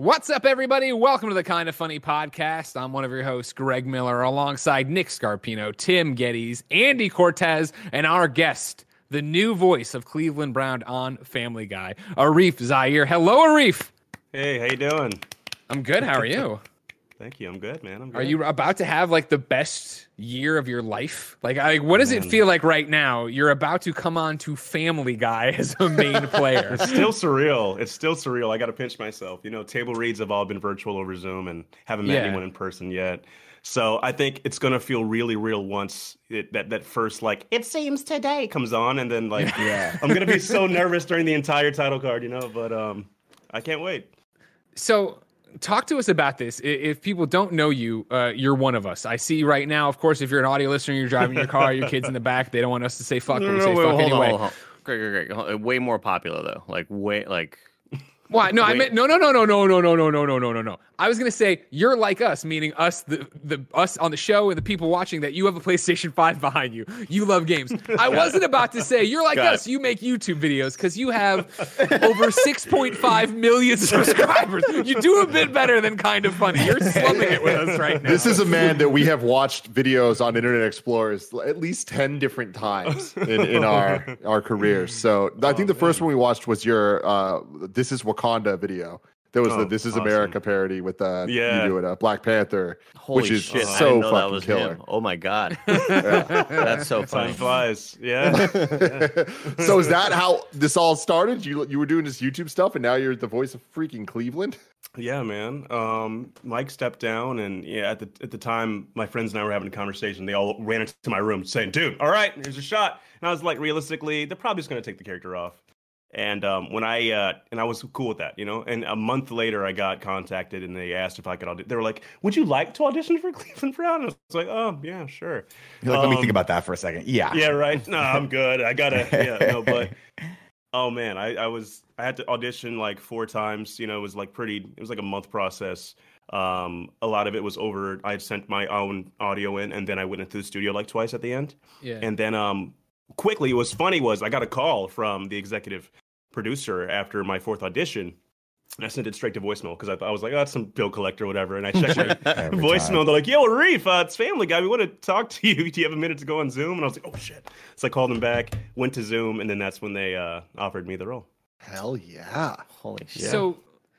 What's up, everybody? Welcome to the Kind of Funny podcast. I'm one of your hosts, Greg Miller, alongside Nick Scarpino, Tim Gettys, Andy Cortez, and our guest, the new voice of Cleveland Brown on Family Guy, Arif Zahir. Hello, Arif. Hey, how you doing? I'm good. How are you? Thank you. I'm good, man. I'm good. Are you about to have like the best year of your life? Like, I, what does it feel like right now? You're about to come on to Family Guy as a main player. It's still surreal. It's still surreal. I got to pinch myself. You know, table reads have all been virtual over Zoom and haven't met Yeah. anyone in person yet. So I think it's gonna feel really real once it, that that first like it seems today comes on, and then like Yeah. I'm gonna be so nervous during the entire title card, you know. But um, I can't wait. So, talk to us about this. If people don't know you, uh, you're one of us. I see right now. Of course, if you're an audio listener, you're driving your car, your kids in the back. They don't want us to say fuck, but we say wait, fuck hold anyway. on, hold on. Great, great, great. Way more popular though. Like way, like Why? No, I meant no, no, no, no, no, no, no, no, no, no, no, no, no. I was gonna say you're like us, meaning us, the the us on the show and the people watching. That you have a PlayStation Five behind you. You love games. I wasn't about to say you're like Got us. You make YouTube videos because you have over 6.5 million subscribers. You do a bit better than kind of funny. You're slumming it with us right now. This is a man that we have watched videos on Internet Explorers at least 10 different times in, in our, our careers. So I think the first one we watched was your uh, This is Wakanda video. There was Oh, the This is awesome. America parody with uh, Yeah. you doing a Black Panther, holy which is shit! I so didn't know that fucking was killer. him. Oh my god, that's so Time funny. flies. Yeah. so is that how this all started? You you were doing this YouTube stuff, and now you're the voice of freaking Cleveland. Yeah, man. Um, Mike stepped down, and yeah, at the at the time, my friends and I were having a conversation. They all ran into my room saying, "Dude, all right, here's a shot." And I was like, realistically, they're probably just gonna take the character off. And um, when I uh, and I was cool with that, you know. And a month later, I got contacted, and they asked if I could audition. They were like, "Would you like to audition for Cleveland Brown?" And I was like, "Oh, yeah, sure." You're like, let me Um, think about that for a second. Yeah. yeah, right. No, I'm good. I gotta. Yeah, no, but oh man, I, I was I had to audition like four times. You know, it was like pretty. It was like a month process. Um, a lot of it was over. I had sent my own audio in, and then I went into the studio like twice at the end. yeah. And then um, quickly, what was funny was I got a call from the executive producer after my fourth audition. And I sent it straight to voicemail because I thought I was like, oh, that's some bill collector or whatever. And I checked my voicemail. time. They're like, "Yo, Reef, uh, it's Family Guy. We want to talk to you. Do you have a minute to go on Zoom?" And I was like, "Oh shit!" So I called them back, went to Zoom, and then that's when they uh, offered me the role. Hell yeah! Holy shit! So,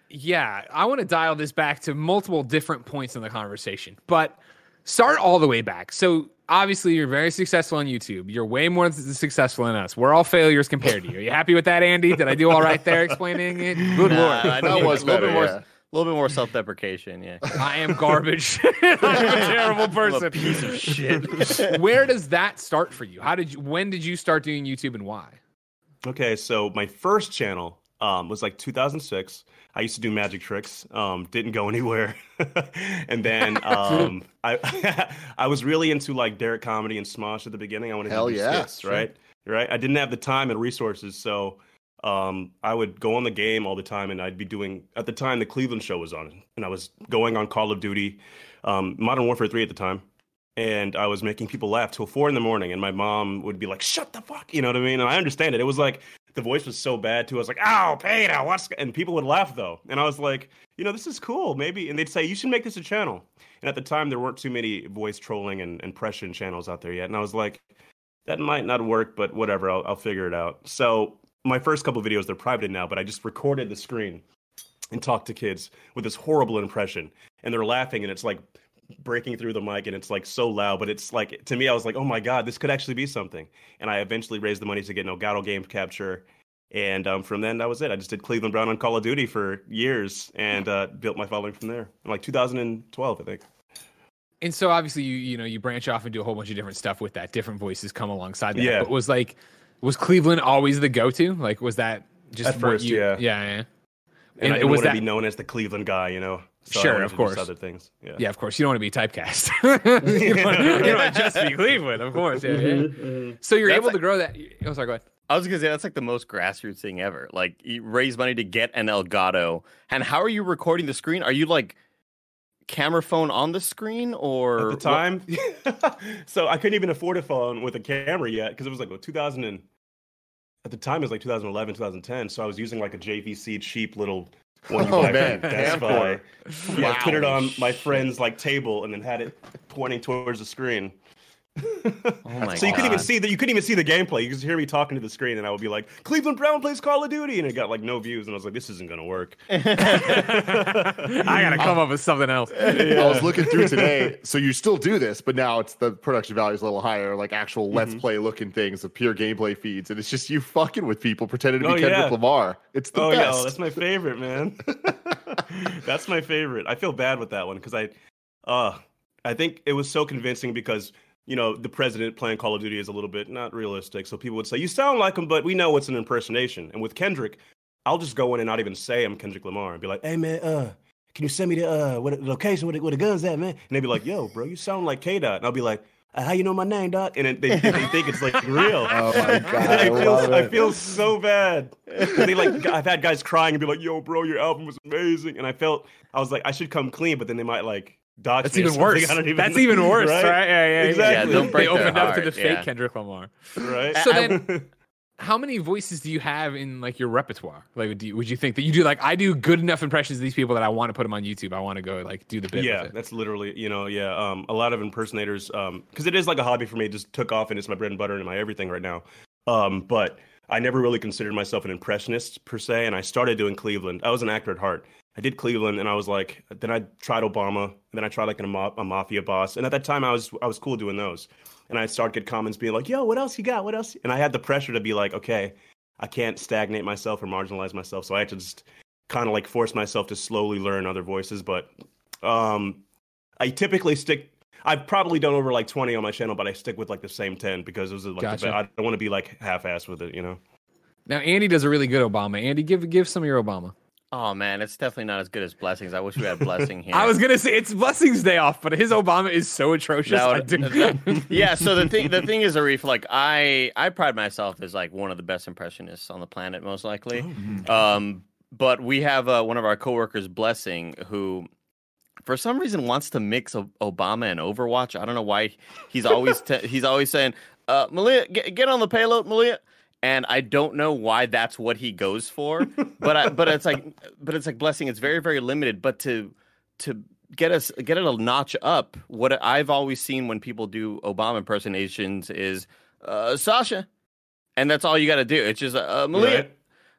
yeah, I want to dial this back to multiple different points in the conversation, but start all the way back. So, obviously, you're very successful on YouTube. You're way more successful than us. We're all failures compared to you. Are you happy with that, Andy? Did I do all right there explaining it? Good Nah, lord. I That need was a little bit more, yeah. a little bit more self-deprecation. Yeah, I am garbage. I'm a terrible person. A piece of shit. Where does that start for you? How did you? When did you start doing YouTube, and why? Okay, so my first channel um, was like 2006. I used to do magic tricks. Um, didn't go anywhere. and then um, I I was really into like Derrick Comedy and Smosh at the beginning. I wanted Hell to do yeah, skits, sure. right? Right. I didn't have the time and resources, so um, I would go on the game all the time, and I'd be doing. At the time, the Cleveland show was on, and I was going on Call of Duty, um, Modern Warfare 3 at the time. And I was making people laugh till four in the morning, and my mom would be like, "Shut the fuck," you know what I mean? And I understand it. It was like the voice was so bad too. I was like, "Ow, Peter, what's?" And people would laugh though, and I was like, "You know, this is cool, maybe." And they'd say, "You should make this a channel." And at the time, there weren't too many voice trolling and impression channels out there yet, and I was like, "That might not work, but whatever, I'll, I'll figure it out." So my first couple videos they're private now, but I just recorded the screen and talked to kids with this horrible impression, and they're laughing, and it's like breaking through the mic and it's like so loud but it's like to me i was like oh my god this could actually be something and i eventually raised the money to get Elgato game capture and um, from then that was it i just did cleveland brown on call of duty for years and uh, built my following from there in like 2012 i think And so obviously you you know you branch off and do a whole bunch of different stuff with that. Different voices come alongside that. Yeah. But was like was Cleveland always the go to? Like was that just At first, you, yeah. yeah, yeah. and, And i it didn't was want to that- be known as the cleveland guy you know so Sure, of course. other things yeah Yeah, of course. You don't want to be typecast. you, don't, you don't want to just be Cleveland, of course. Yeah, yeah. So you're That's able like- to grow that. Oh, sorry. Go ahead. I was gonna say that's like the most grassroots thing ever. Like you raise money to get an Elgato, and how are you recording the screen? Are you like camera phone on the screen or at the time so i couldn't even afford a phone with a camera yet because it was like what, 2000 and at the time it was like 2011 2010 so i was using like a jvc cheap little One you Oh, buy man. from Best Buy. Camcorder. Yeah, put it on my friend's like table and then had it pointing towards the screen. Oh my so you couldn't even see that. You couldn't even see the gameplay. You could just hear me talking to the screen, and I would be like, "Cleveland Brown plays Call of Duty," and it got like no views, and I was like, "This isn't gonna work." I gotta come up with something else. I was looking through today. So you still do this, but now it's the production value is a little higher, like actual let's Mm-hmm. play looking things of pure gameplay feeds, and it's just you fucking with people pretending to be Oh, Kendrick yeah. Lamar. It's the oh yeah, best. oh, that's my favorite, man. that's my favorite. I feel bad with that one because I, uh, I think it was so convincing because you know the president playing Call of Duty is a little bit not realistic. So people would say you sound like him, but we know it's an impersonation. And with Kendrick, I'll just go in and not even say I'm Kendrick Lamar and be like, "Hey man, uh, can you send me the uh what the location where the, where the guns at, man?" And they'd be like, "Yo, bro, you sound like K Dot," and I'll be like. Uh, how you know my name, Doc? And then they, they think it's like real. Oh my god, I feel, I it. feel so bad. They like I've had guys crying and be like, "Yo, bro, your album was amazing," and I felt I was like I should come clean, but then they might like dodge. That's me even worse. Even, That's even worse, right? Yeah, yeah, yeah. Exactly. Yeah, don't break they their opened up to the fake yeah. Kendrick Lamar. right? So then, how many voices do you have in like your repertoire? Like, do you, would you think that you do like I do good enough impressions of these people that I want to put them on YouTube? I want to go like do the bit. yeah, with it. that's literally you know yeah. Um, a lot of impersonators um, because it is like a hobby for me. It just took off and it's my bread and butter and my everything right now. Um, but I never really considered myself an impressionist per se, and I started doing Cleveland. I was an actor at heart. I did Cleveland, and I was like, then I tried Obama, and then I tried like a, ma- a mafia boss, and at that time I was I was cool doing those, and I started get comments being like, "Yo, what else you got? What else?" And I had the pressure to be like, okay, I can't stagnate myself or marginalize myself, so I had to just kind of like force myself to slowly learn other voices. But um, I typically stick. I've probably done over like twenty on my channel, but I stick with like the same ten because those are like Gotcha. be- I don't want to be like half-assed with it, you know. Now Andy does a really good Obama. Andy, give give some of your Obama. Oh man, it's definitely not as good as blessings. I wish we had blessing here. I was gonna say it's Blessings Day off, but his Obama is so atrocious. That would- do- yeah. So the thing, the thing is, Arif, like I, I pride myself as like one of the best impressionists on the planet, most likely. Um, but we have uh, one of our coworkers, Blessing, who for some reason wants to mix Obama and Overwatch. I don't know why. He's always te- he's always saying, uh, "Malia, get, get on the payload, Malia." And I don't know why that's what he goes for, but I, but it's like but it's like blessing. It's very very limited. But to to get us get it a notch up, what I've always seen when people do Obama impersonations is uh, Sasha, and that's all you got to do. It's just uh, Malia Right?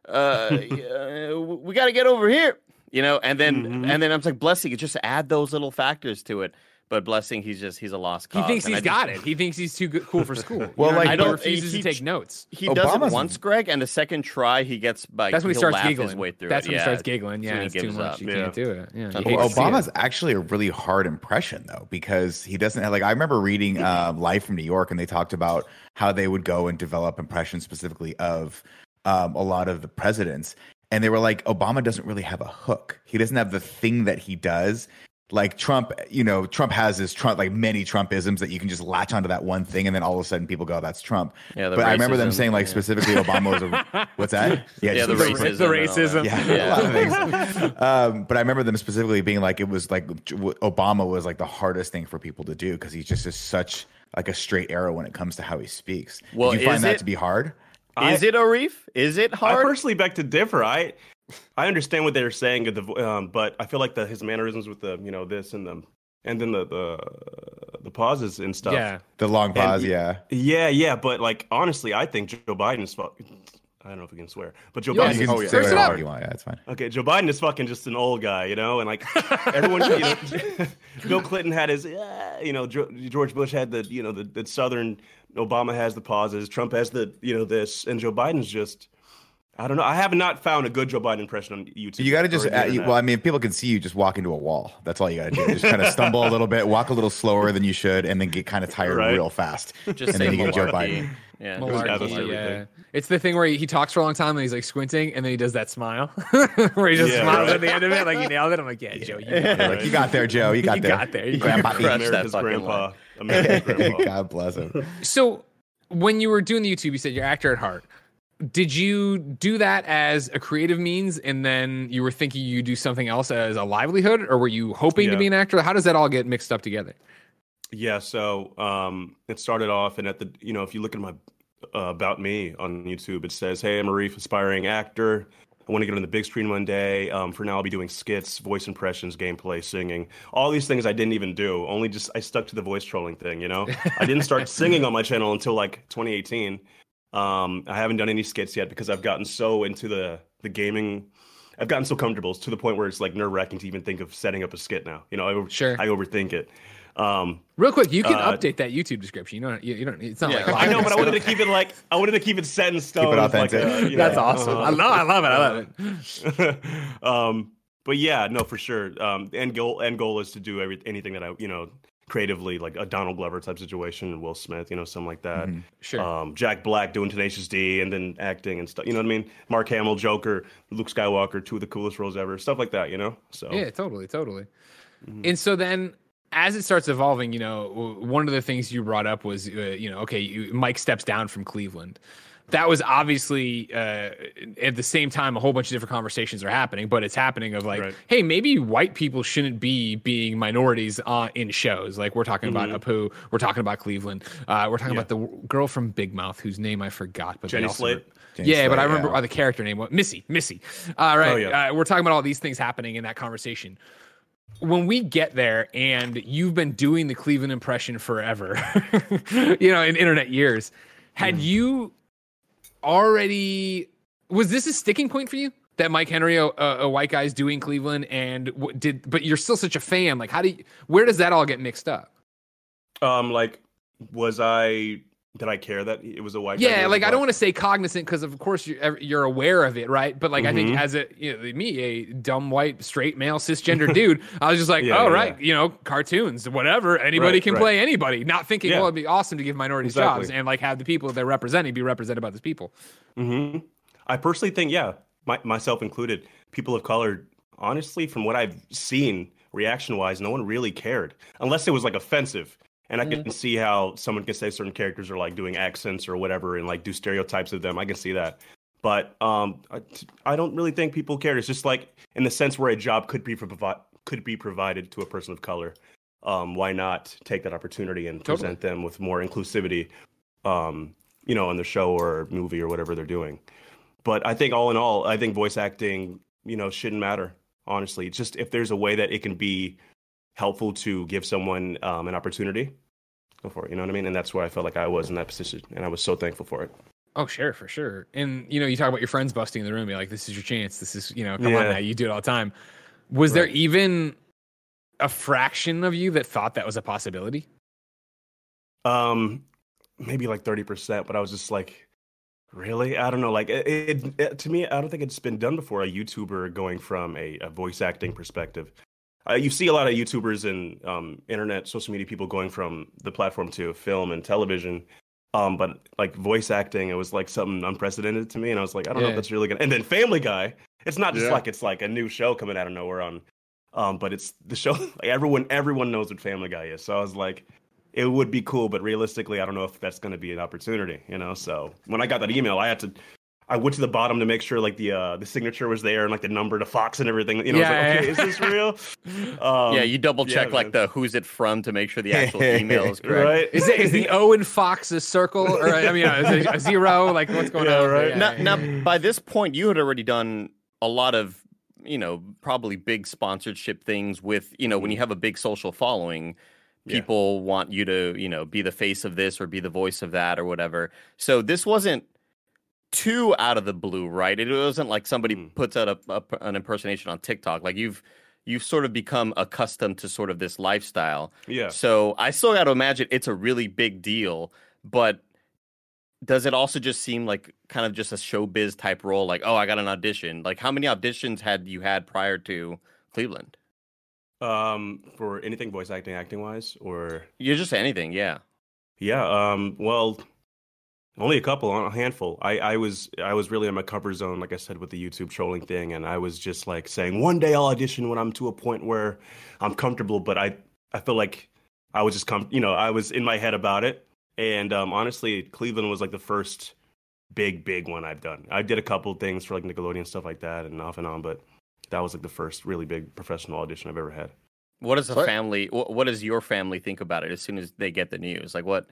uh, uh, we got to get over here, you know. And then Mhm. and then I'm like, blessing, just add those little factors to it. But blessing, he's just he's a lost cause. he thinks he's I just- got it. He thinks he's too good, cool for school. Well, know like, I I don't don't- refuses he- to take notes. He does Obama's- it once, Greg, and the second try he gets like That's when he starts giggling. his way through That's it. when he starts giggling. Yeah, when he it's too gives much. up. You Yeah. can't do it. Yeah, Well, you hate to see it. Obama's actually a really hard impression though, because he doesn't have like I remember reading uh, Live from New York, and they talked about how they would go and develop impressions specifically of um, a lot of the presidents, and they were like, Obama doesn't really have a hook. He doesn't have the thing that he does. Like Trump, you know, Trump has this Trump like many Trumpisms that you can just latch onto that one thing, and then all of a sudden people go, "That's Trump." Yeah, the but I remember them saying like yeah. specifically Obama was a what's that? Yeah, just the the racism. the and all that. racism. yeah, Yeah. a lot of things. um, but I remember them specifically being like, it was like Obama was like the hardest thing for people to do because he's just is such like a straight arrow when it comes to how he speaks. Well, Did you find that it- to be hard? Is it Arif? Is it hard? I personally beg to differ. I I understand what they're saying, at the um, but I feel like the his mannerisms with the you know this and the and then the the, the pauses and stuff. Yeah, The long pause, y- yeah. yeah, yeah. But like honestly, I think Joe Biden's is. Fu- I don't know if we can swear, but Joe Yeah, Biden. You is- can Oh, yeah. say whatever you want. Yeah, it's fine. Okay, Joe Biden is fucking just an old guy, you know, and like everyone, you know, Bill Clinton had his, uh, you know, George Bush had the, you know, the, the Southern, Obama has the pauses, Trump has the, you know, this, and Joe Biden's just, I don't know, I have not found a good Joe Biden impression on YouTube. You got to just, the uh, well, I mean, people can see you, just walk into a wall. That's all you got to do. Just kind of stumble a little bit, walk a little slower than you should, and then get kind of tired Right. real fast. Just and say then you get Joe. Biden. Yeah. Malarkey. Malarkey, Establish yeah. It's the thing where he, he talks for a long time and he's like squinting and then he does that smile where he just Yeah, smiles right. at the end of it like he nailed it. I'm like, yeah, Joe, you got You're it. like, you got there, Joe. You got there. You there. got there. You Grandpa. crushed that America's grandpa. line. America's grandpa. God bless him. So when you were doing the YouTube, you said you're actor at heart. Did you do that as a creative means and then you were thinking you do something else as a livelihood or were you hoping to be an actor? How does that all get mixed up together? Yeah, so um, it started off, and at the you know, if you look at my uh, about me on YouTube, it says, "Hey, I'm Arif aspiring actor." I want to get on the big screen one day. Um, for now, I'll be doing skits, voice impressions, gameplay, singing, all these things I didn't even do. Only just I stuck to the voice trolling thing. You know, I didn't start singing on my channel until like 2018. Um, I haven't done any skits yet because I've gotten so into the the gaming. I've gotten so comfortable to the point where it's like nerve wracking to even think of setting up a skit now. You know, I, Sure. I overthink it. Um, Real quick, you can Uh, update that YouTube description. You don't. You, you don't. It's not Yeah. like I know, but I stuff. wanted to keep it like I wanted to keep it set in stone. Keep it with, like, authentic. a, you That's know, awesome. uh, I love. I love it. I love it. um, but yeah, no, for sure. Um, end goal end goal is to do every anything that I you know creatively like a Donald Glover type situation, Will Smith, you know, something like that. Mhm. Sure. Um, Jack Black doing Tenacious D and then acting and stuff. You know what I mean? Mark Hamill, Joker, Luke Skywalker, two of the coolest roles ever, stuff like that. You know, so Yeah, totally, totally. Mhm. And so then, as it starts evolving, you know, one of the things you brought up was, uh, you know, okay, you, Mike steps down from Cleveland. That was obviously uh, at the same time a whole bunch of different conversations are happening, but it's happening of like, Right. hey, maybe white people shouldn't be being minorities uh, in shows. Like we're talking about Apu, we're talking about Cleveland, uh, we're talking Mm-hmm. Yeah. about the w- girl from Big Mouth whose name I forgot, but Jenny also- Slate? Jenny yeah, but I remember yeah. uh, the character name. What Missy? Missy. All right, Oh, yeah. uh, we're talking about all these things happening in that conversation. When we get there, and you've been doing the Cleveland impression forever, you know, in internet years, had you already? Was this a sticking point for you? That Mike Henry, a, a white guy, is doing Cleveland, and did, but you're still such a fan. Like, how do you? Where does that all get mixed up? um, like, was I? Did I care that it was a white? Yeah, like I don't want to say cognizant because of course you're you're aware of it, right? But like I think Mhm. as a you know, me, a dumb white straight male cisgender dude, I was just like, Yeah, oh yeah, right, you know, cartoons, whatever. Anybody Right, can right. play anybody. Not thinking, Yeah. well, it'd be awesome to give minorities Exactly. jobs and like have the people they're representing be represented by those people. Mm-hmm. I personally think, yeah, my, myself included, people of color, honestly, from what I've seen reaction wise, no one really cared unless it was like offensive. And I can see how someone can say certain characters are like doing accents or whatever and like do stereotypes of them. I can see that. But um, I, I don't really think people care. It's just like in the sense where a job could be provi- could be provided to a person of color. Um, why not take that opportunity and Totally. present them with more inclusivity? Um, you know, on the show or movie or whatever they're doing but I think all in all, I think voice acting, you know, shouldn't matter. Honestly, it's just if there's a way that it can be helpful to give someone um, an opportunity, go for it. You know what I mean? And that's where I felt like I was in that position, and I was so thankful for it. Oh, sure, for sure. And you know, you talk about your friends busting in the room, you're like, this is your chance. This is, you know, come on now, you do it all the time. Was there even a fraction of you that thought that was a possibility? Um, maybe like thirty percent, but I was just like, really? I don't know. Like it, it, it- to me, I don't think it's been done before. A YouTuber going from a, a voice acting perspective. Uh, you see a lot of YouTubers and um, internet, social media people going from the platform to film and television. Um, but like voice acting, it was like something unprecedented to me, and I was like, I don't know if that's really gonna. And then Family Guy, it's not just Yeah. like it's like a new show coming out of nowhere on, um, but it's the show. Like everyone, everyone knows what Family Guy is. So I was like, it would be cool, but realistically, I don't know if that's going to be an opportunity, you know. So when I got that email, I had to, I went to the bottom to make sure like the uh the signature was there and like the number to Fox and everything. You know, Yeah, I was like, yeah. is this real? Um, yeah, you double check yeah, like man. the who's it from to make sure the actual email is correct. right? Is it is the O in Fox a circle or I mean uh, is it a zero? Like what's going Yeah, on? right. Yeah, now, now by this point, you had already done a lot of, you know, probably big sponsorship things with, you know, when you have a big social following, Yeah. people want you to, you know, be the face of this or be the voice of that or whatever. So this wasn't too out of the blue, right? It wasn't like somebody Mm. puts out a, a, an impersonation on TikTok. Like you've you've sort of become accustomed to sort of this lifestyle. yeah. So I still got to imagine it's a really big deal, but does it also just seem like kind of just a showbiz type role? Like, oh, I got an audition. Like, how many auditions had you had prior to Cleveland? Um, for anything voice acting, acting wise, or You're just anything, yeah. Yeah, um, well, only a couple, a handful. I, I was I was really in my comfort zone, like I said, with the YouTube trolling thing, and I was just like saying, one day I'll audition when I'm to a point where I'm comfortable. But I I feel like I was just com, you know, I was in my head about it, and um, honestly, Cleveland was like the first big big one I've done. I did a couple things for like Nickelodeon stuff like that, and off and on, but that was like the first really big professional audition I've ever had. What does the Sorry? family? What, what does your family think about it as soon as they get the news? Like, what?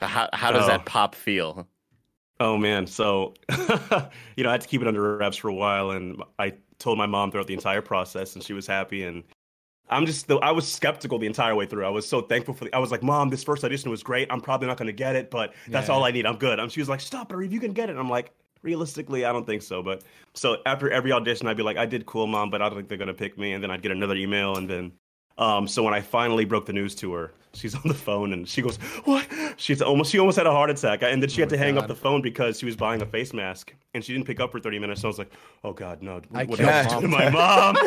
How how does Oh. that pop feel? Oh man, so you know I had to keep it under wraps for a while, and I told my mom throughout the entire process, and she was happy. And I'm just I was skeptical the entire way through. I was so thankful for. The, I was like, Mom, this first audition was great. I'm probably not going to get it, but that's Yeah. all I need. I'm good. And she was like, Stop it, or if you can get it. And I'm like, realistically, I don't think so. But so after every audition, I'd be like, I did cool, Mom, but I don't think they're going to pick me. And then I'd get another email, and then um, so when I finally broke the news to her, she's on the phone and she goes, "What?" She's almost she almost had a heart attack, and then she had to hang up the phone because she was buying a face mask and she didn't pick up for thirty minutes. So I was like, "Oh God, no! I What killed did I do to my mom?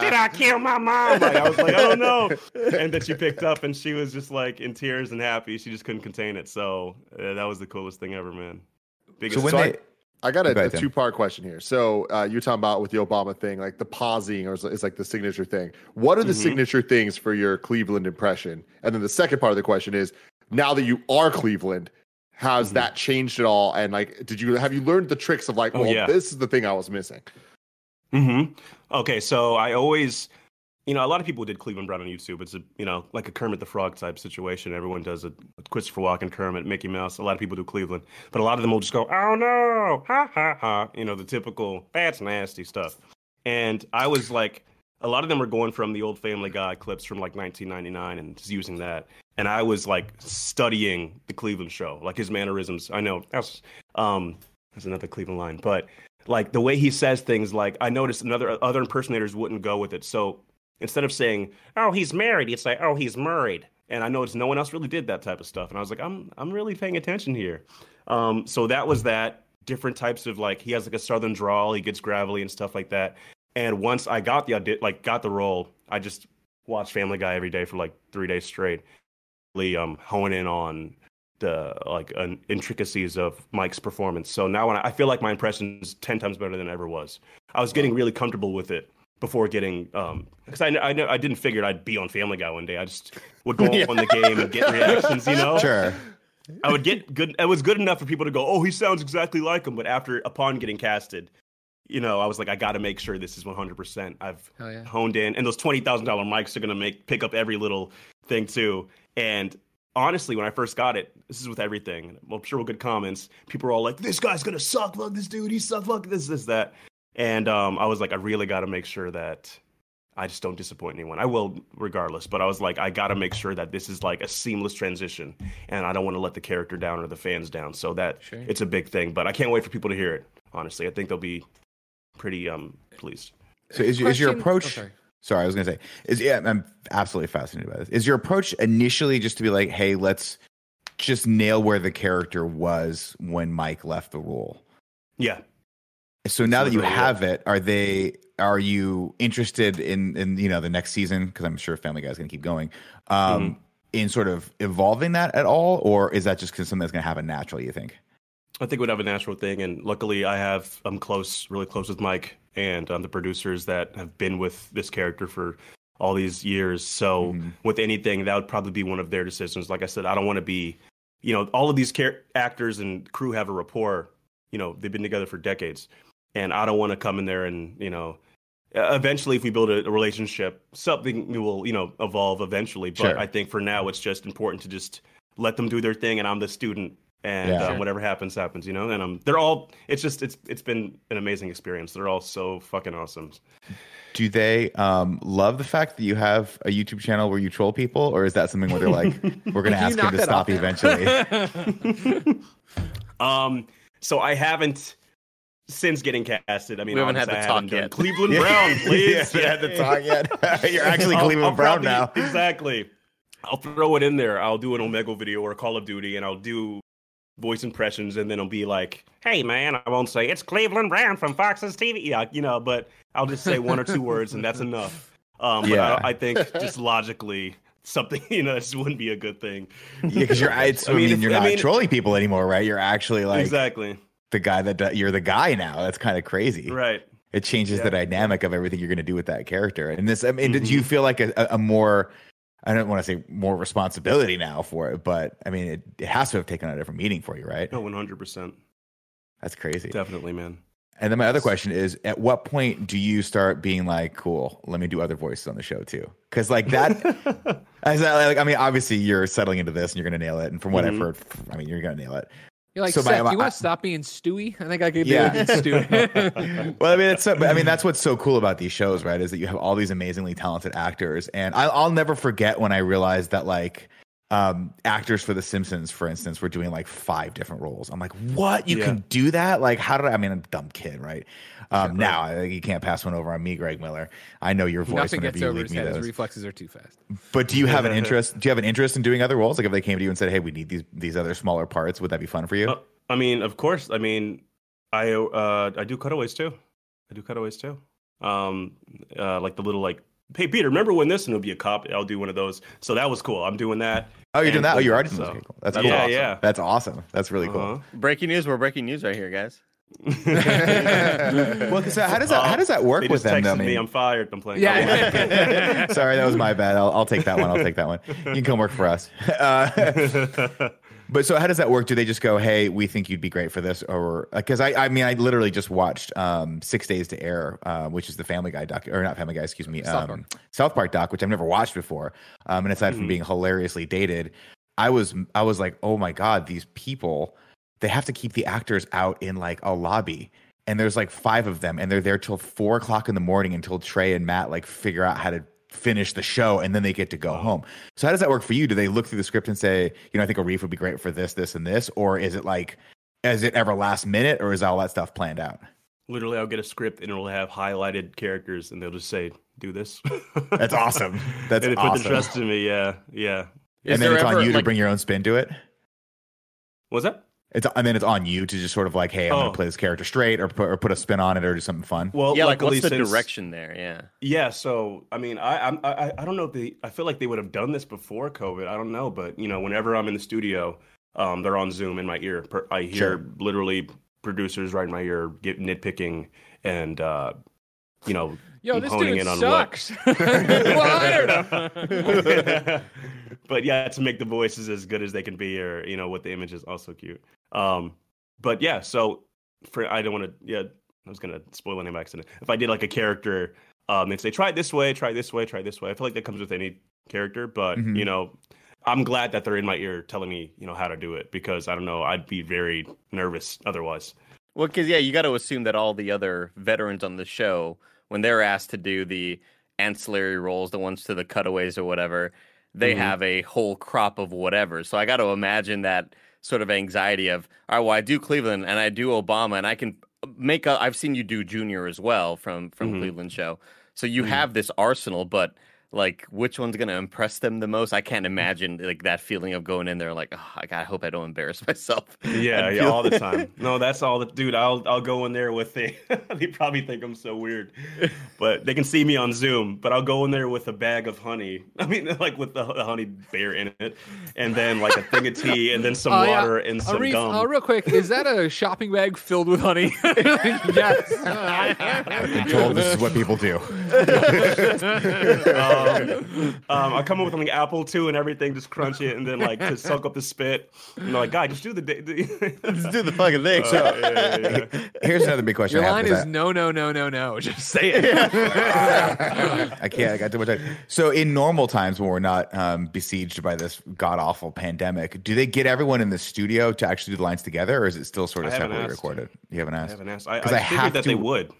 did I kill my mom?" Like, I was like, "I don't know." And then she picked up and she was just like in tears and happy. She just couldn't contain it. So uh, that was the coolest thing ever, man. Biggest So when So they, I got a, a two part question here. So uh, you're talking about with the Obama thing, like the pausing, or is, is like the signature thing. What are the Mhm. signature things for your Cleveland impression? And then the second part of the question is, now that you are Cleveland, has Mhm. that changed at all? And like, did you have you learned the tricks of like, Oh, well, yeah. this is the thing I was missing? hmm Okay, so I always, you know, a lot of people did Cleveland Brown on YouTube. It's a, you know, like a Kermit the Frog type situation. Everyone does it. Christopher Walken, Kermit, Mickey Mouse. A lot of people do Cleveland, but a lot of them will just go, "Oh no, ha ha ha," you know, the typical "that's nasty" stuff. And I was like, a lot of them were going from the old Family Guy clips from like 1999 and just using that. And I was like studying the Cleveland show, like his mannerisms. I know that's um that's another Cleveland line, but like the way he says things like i noticed another other impersonators wouldn't go with it so instead of saying oh he's married it's like, oh he's married. And i noticed no one else really did that type of stuff. And i was like i'm i'm really paying attention here. Um so that was that. Different types of like he has like a southern drawl. He gets gravelly and stuff like that. And once i got the like got the role i just watched family guy every day for like three days straight really um hone in on the like intricacies of Mike's performance. So now I, I feel like my impression is ten times better than it ever was. I was getting really comfortable with it before getting um because I I know I didn't figure I'd be on Family Guy one day. I just would go on the game and get reactions. You know, sure. I would get good. It was good enough for people to go, "Oh, he sounds exactly like him." But after upon getting casted, you know, I was like, I got to make sure this is one hundred percent. I've yeah. honed in, and those twenty thousand dollar mics are gonna make pick up every little thing too. And honestly, when I first got it, this is with everything. I'm sure we'll get comments. People are all like, "This guy's gonna suck. Fuck this dude. He sucks. Fuck this, this, that." And um, I was like, I really got to make sure that I just don't disappoint anyone. I will regardless, but I was like, I got to make sure that this is like a seamless transition, and I don't want to let the character down or the fans down. So that Sure. it's a big thing. But I can't wait for people to hear it. Honestly, I think they'll be pretty um pleased. So is, your- is your approach? oh, sorry. Sorry, I was gonna say is yeah, I'm absolutely fascinated by this. Is your approach initially just to be like, hey, let's just nail where the character was when Mike left the role? Yeah, So now that you have it, are they? Are you interested in in you know the next season? Because I'm sure Family Guy's gonna keep going. Um, Mm-hmm. In sort of evolving that at all, or is that just something that's gonna happen naturally? You think? I think it would have a natural thing, and luckily, I have I'm close, really close with Mike and um, the producers that have been with this character for all these years. So Mhm. with anything, that would probably be one of their decisions. Like I said, I don't want to be, you know, all of these char- actors and crew have a rapport. You know, they've been together for decades, and I don't want to come in there and you know. Eventually, if we build a, a relationship, something will, you know, evolve eventually. But Sure. I think for now, it's just important to just let them do their thing, and I'm the student, and Yeah. uh, Sure. whatever happens, happens. You know, and um, they're all. It's just it's it's been an amazing experience. They're all so fucking awesome. Do they um, love the fact that you have a YouTube channel where you troll people, or is that something where they're like, we're gonna ask you him to stop eventually? Um, so I haven't since getting casted. I mean, We haven't had the talk yet. Cleveland Brown, please. yeah, the talk yet. You're actually I'll- Cleveland I'll Brown probably- now. Exactly. I'll throw it in there. I'll do an Omega video or a Call of Duty, and I'll do voice impressions, and then I'll be like, "Hey, man," I won't say it's Cleveland Brown from Fox's TV, yeah, you know, but I'll just say one or two words, and that's enough. Um, but Yeah. I, I think just logically, something you know, this wouldn't be a good thing. Yeah, because you're. I I mean, mean, if- you're I not mean- trolling people anymore, right? You're actually like exactly. The guy that you're the guy now. That's kind of crazy. Right. It changes the dynamic of everything you're going to do with that character. And this, I mean, did Mhm. you feel like a, a- more? I don't want to say more responsibility now for it, but I mean, it, it has to have taken a different meaning for you, right? No, one hundred percent. That's crazy. Definitely, man. And then my other question is, at what point do you start being like, "Cool, let me do other voices on the show too"? Because like that, as I, like, I mean, obviously you're settling into this and you're gonna nail it. And from what I've Mhm. heard, I mean, you're gonna nail it. You're like, So Seth, my- you want to stop being Stewie? I think I could Yeah. do Stewie. well, I mean, it's so, I mean, that's what's so cool about these shows, right? Is that you have all these amazingly talented actors, and I, I'll never forget when I realized that like um, actors for The Simpsons, for instance, were doing like five different roles. I'm like, what? You Yeah. can do that? Like, how did I? I mean, I'm a dumb kid, right? Um, now you can't pass one over on me, Greg Miller. I know your voice Nothing whenever gets you over leave his me head. His those. reflexes are too fast. But do you have an interest? Do you have an interest in doing other roles? Like, if they came to you and said, "Hey, we need these these other smaller parts," would that be fun for you? Uh, I mean, of course. I mean, I uh, I do cutaways too. I do cutaways too. Um, uh, like the little like, hey Peter, remember when this? And it'll be a cop. I'll do one of those. So that was cool. I'm doing that. oh, you're doing that. Oh, you're already so- Okay, cool. That's Yeah, cool. Awesome. yeah. That's awesome. That's really cool. Uh-huh. Breaking news. We're breaking news right here, guys. well, 'cause, uh, how does that how does that work They with them? though? me, I'm fired. I'm playing. Yeah. Sorry, that was my bad. I'll, I'll take that one. I'll take that one. You can come work for us. Uh, but so, how does that work? Do they just go, "Hey, we think you'd be great for this," or because I, I mean, I literally just watched um, Six Days to Air, uh, which is the Family Guy doc, or not Family Guy, excuse me, South um, Park. South Park doc, which I've never watched before. Um, and aside from Mhm. being hilariously dated, I was I was like, "Oh my god, these people." They have to keep the actors out in like a lobby and there's like five of them and they're there till four o'clock in the morning until trey and matt like figure out how to finish the show and then they get to go home so how does that work for you do they look through the script and say you know i think Arif would be great for this this and this or is it like is it ever last minute or is all that stuff planned out Literally, I'll get a script and it'll have highlighted characters, and they'll just say, "Do this." That's awesome. That's and it put the trust in me. Yeah, yeah. Is and then it's ever, on you to like- bring your own spin to it Was that? It's and then it's on you to just sort of like hey i'm Oh. gonna play this character straight or put, or put a spin on it or do something fun Well, yeah, like luckily what's the since- direction there? Yeah. Yeah, so I mean, I I'm- I I I don't know if they. I feel like they would have done this before COVID. I don't know, but you know, whenever I'm in the studio, um, they're on Zoom in my ear. I hear Sure. literally producers right in my ear get nitpicking and uh, you know, Yo, I'm this honing dude in on what- sucks. Who hired him? but yeah, to make the voices as good as they can be, or you know, what the image is also cute. Um, but yeah, so for I don't want to. Yeah, I was gonna spoil a name by accident. If I did like a character, um, and say try it this way, try it this way, try it this way. I feel like that comes with any character, but Mhm. you know. I'm glad that they're in my ear telling me, you know, how to do it because I don't know, I'd be very nervous otherwise. Well, because yeah, you got to assume that all the other veterans on the show, when they're asked to do the ancillary roles, the ones to the cutaways or whatever, they Mhm. have a whole crop of whatever. So I got to imagine that sort of anxiety of, all right, well, I do Cleveland and I do Obama, and I can make. A, I've seen you do Junior as well from from Mhm. Cleveland show. So you Mhm. have this arsenal, but like which one's gonna impress them the most? I can't imagine like that feeling of going in there like, oh, I, I hope I don't embarrass myself. Yeah, yeah, all the time. No, that's all the dude. I'll I'll go in there with a. they probably think I'm so weird, but they can see me on Zoom. But I'll go in there with a bag of honey. I mean, like with the, the honey bear in it, and then like a thing of tea, and then some Oh, yeah. water and some Arif, gum. uh, real quick, is that a shopping bag filled with honey? yes. I'm told this is what people do um, um, I come up with like apple too and everything, just crunch it, and then like to soak up the spit. And they're like, God, just do the. da- the Let's do the fucking thing. Uh, yeah, yeah, yeah, yeah. here's another big question Your I have, line 'cause is I- no, no, no, no, no. Just say it. I can't. I got too much time. So, in normal times when we're not um, besieged by this god awful pandemic, do they get everyone in the studio to actually do the lines together, or is it still sort of separately asked. recorded? You haven't asked. I asked, haven't asked. I, I, 'Cause I figured have that they would.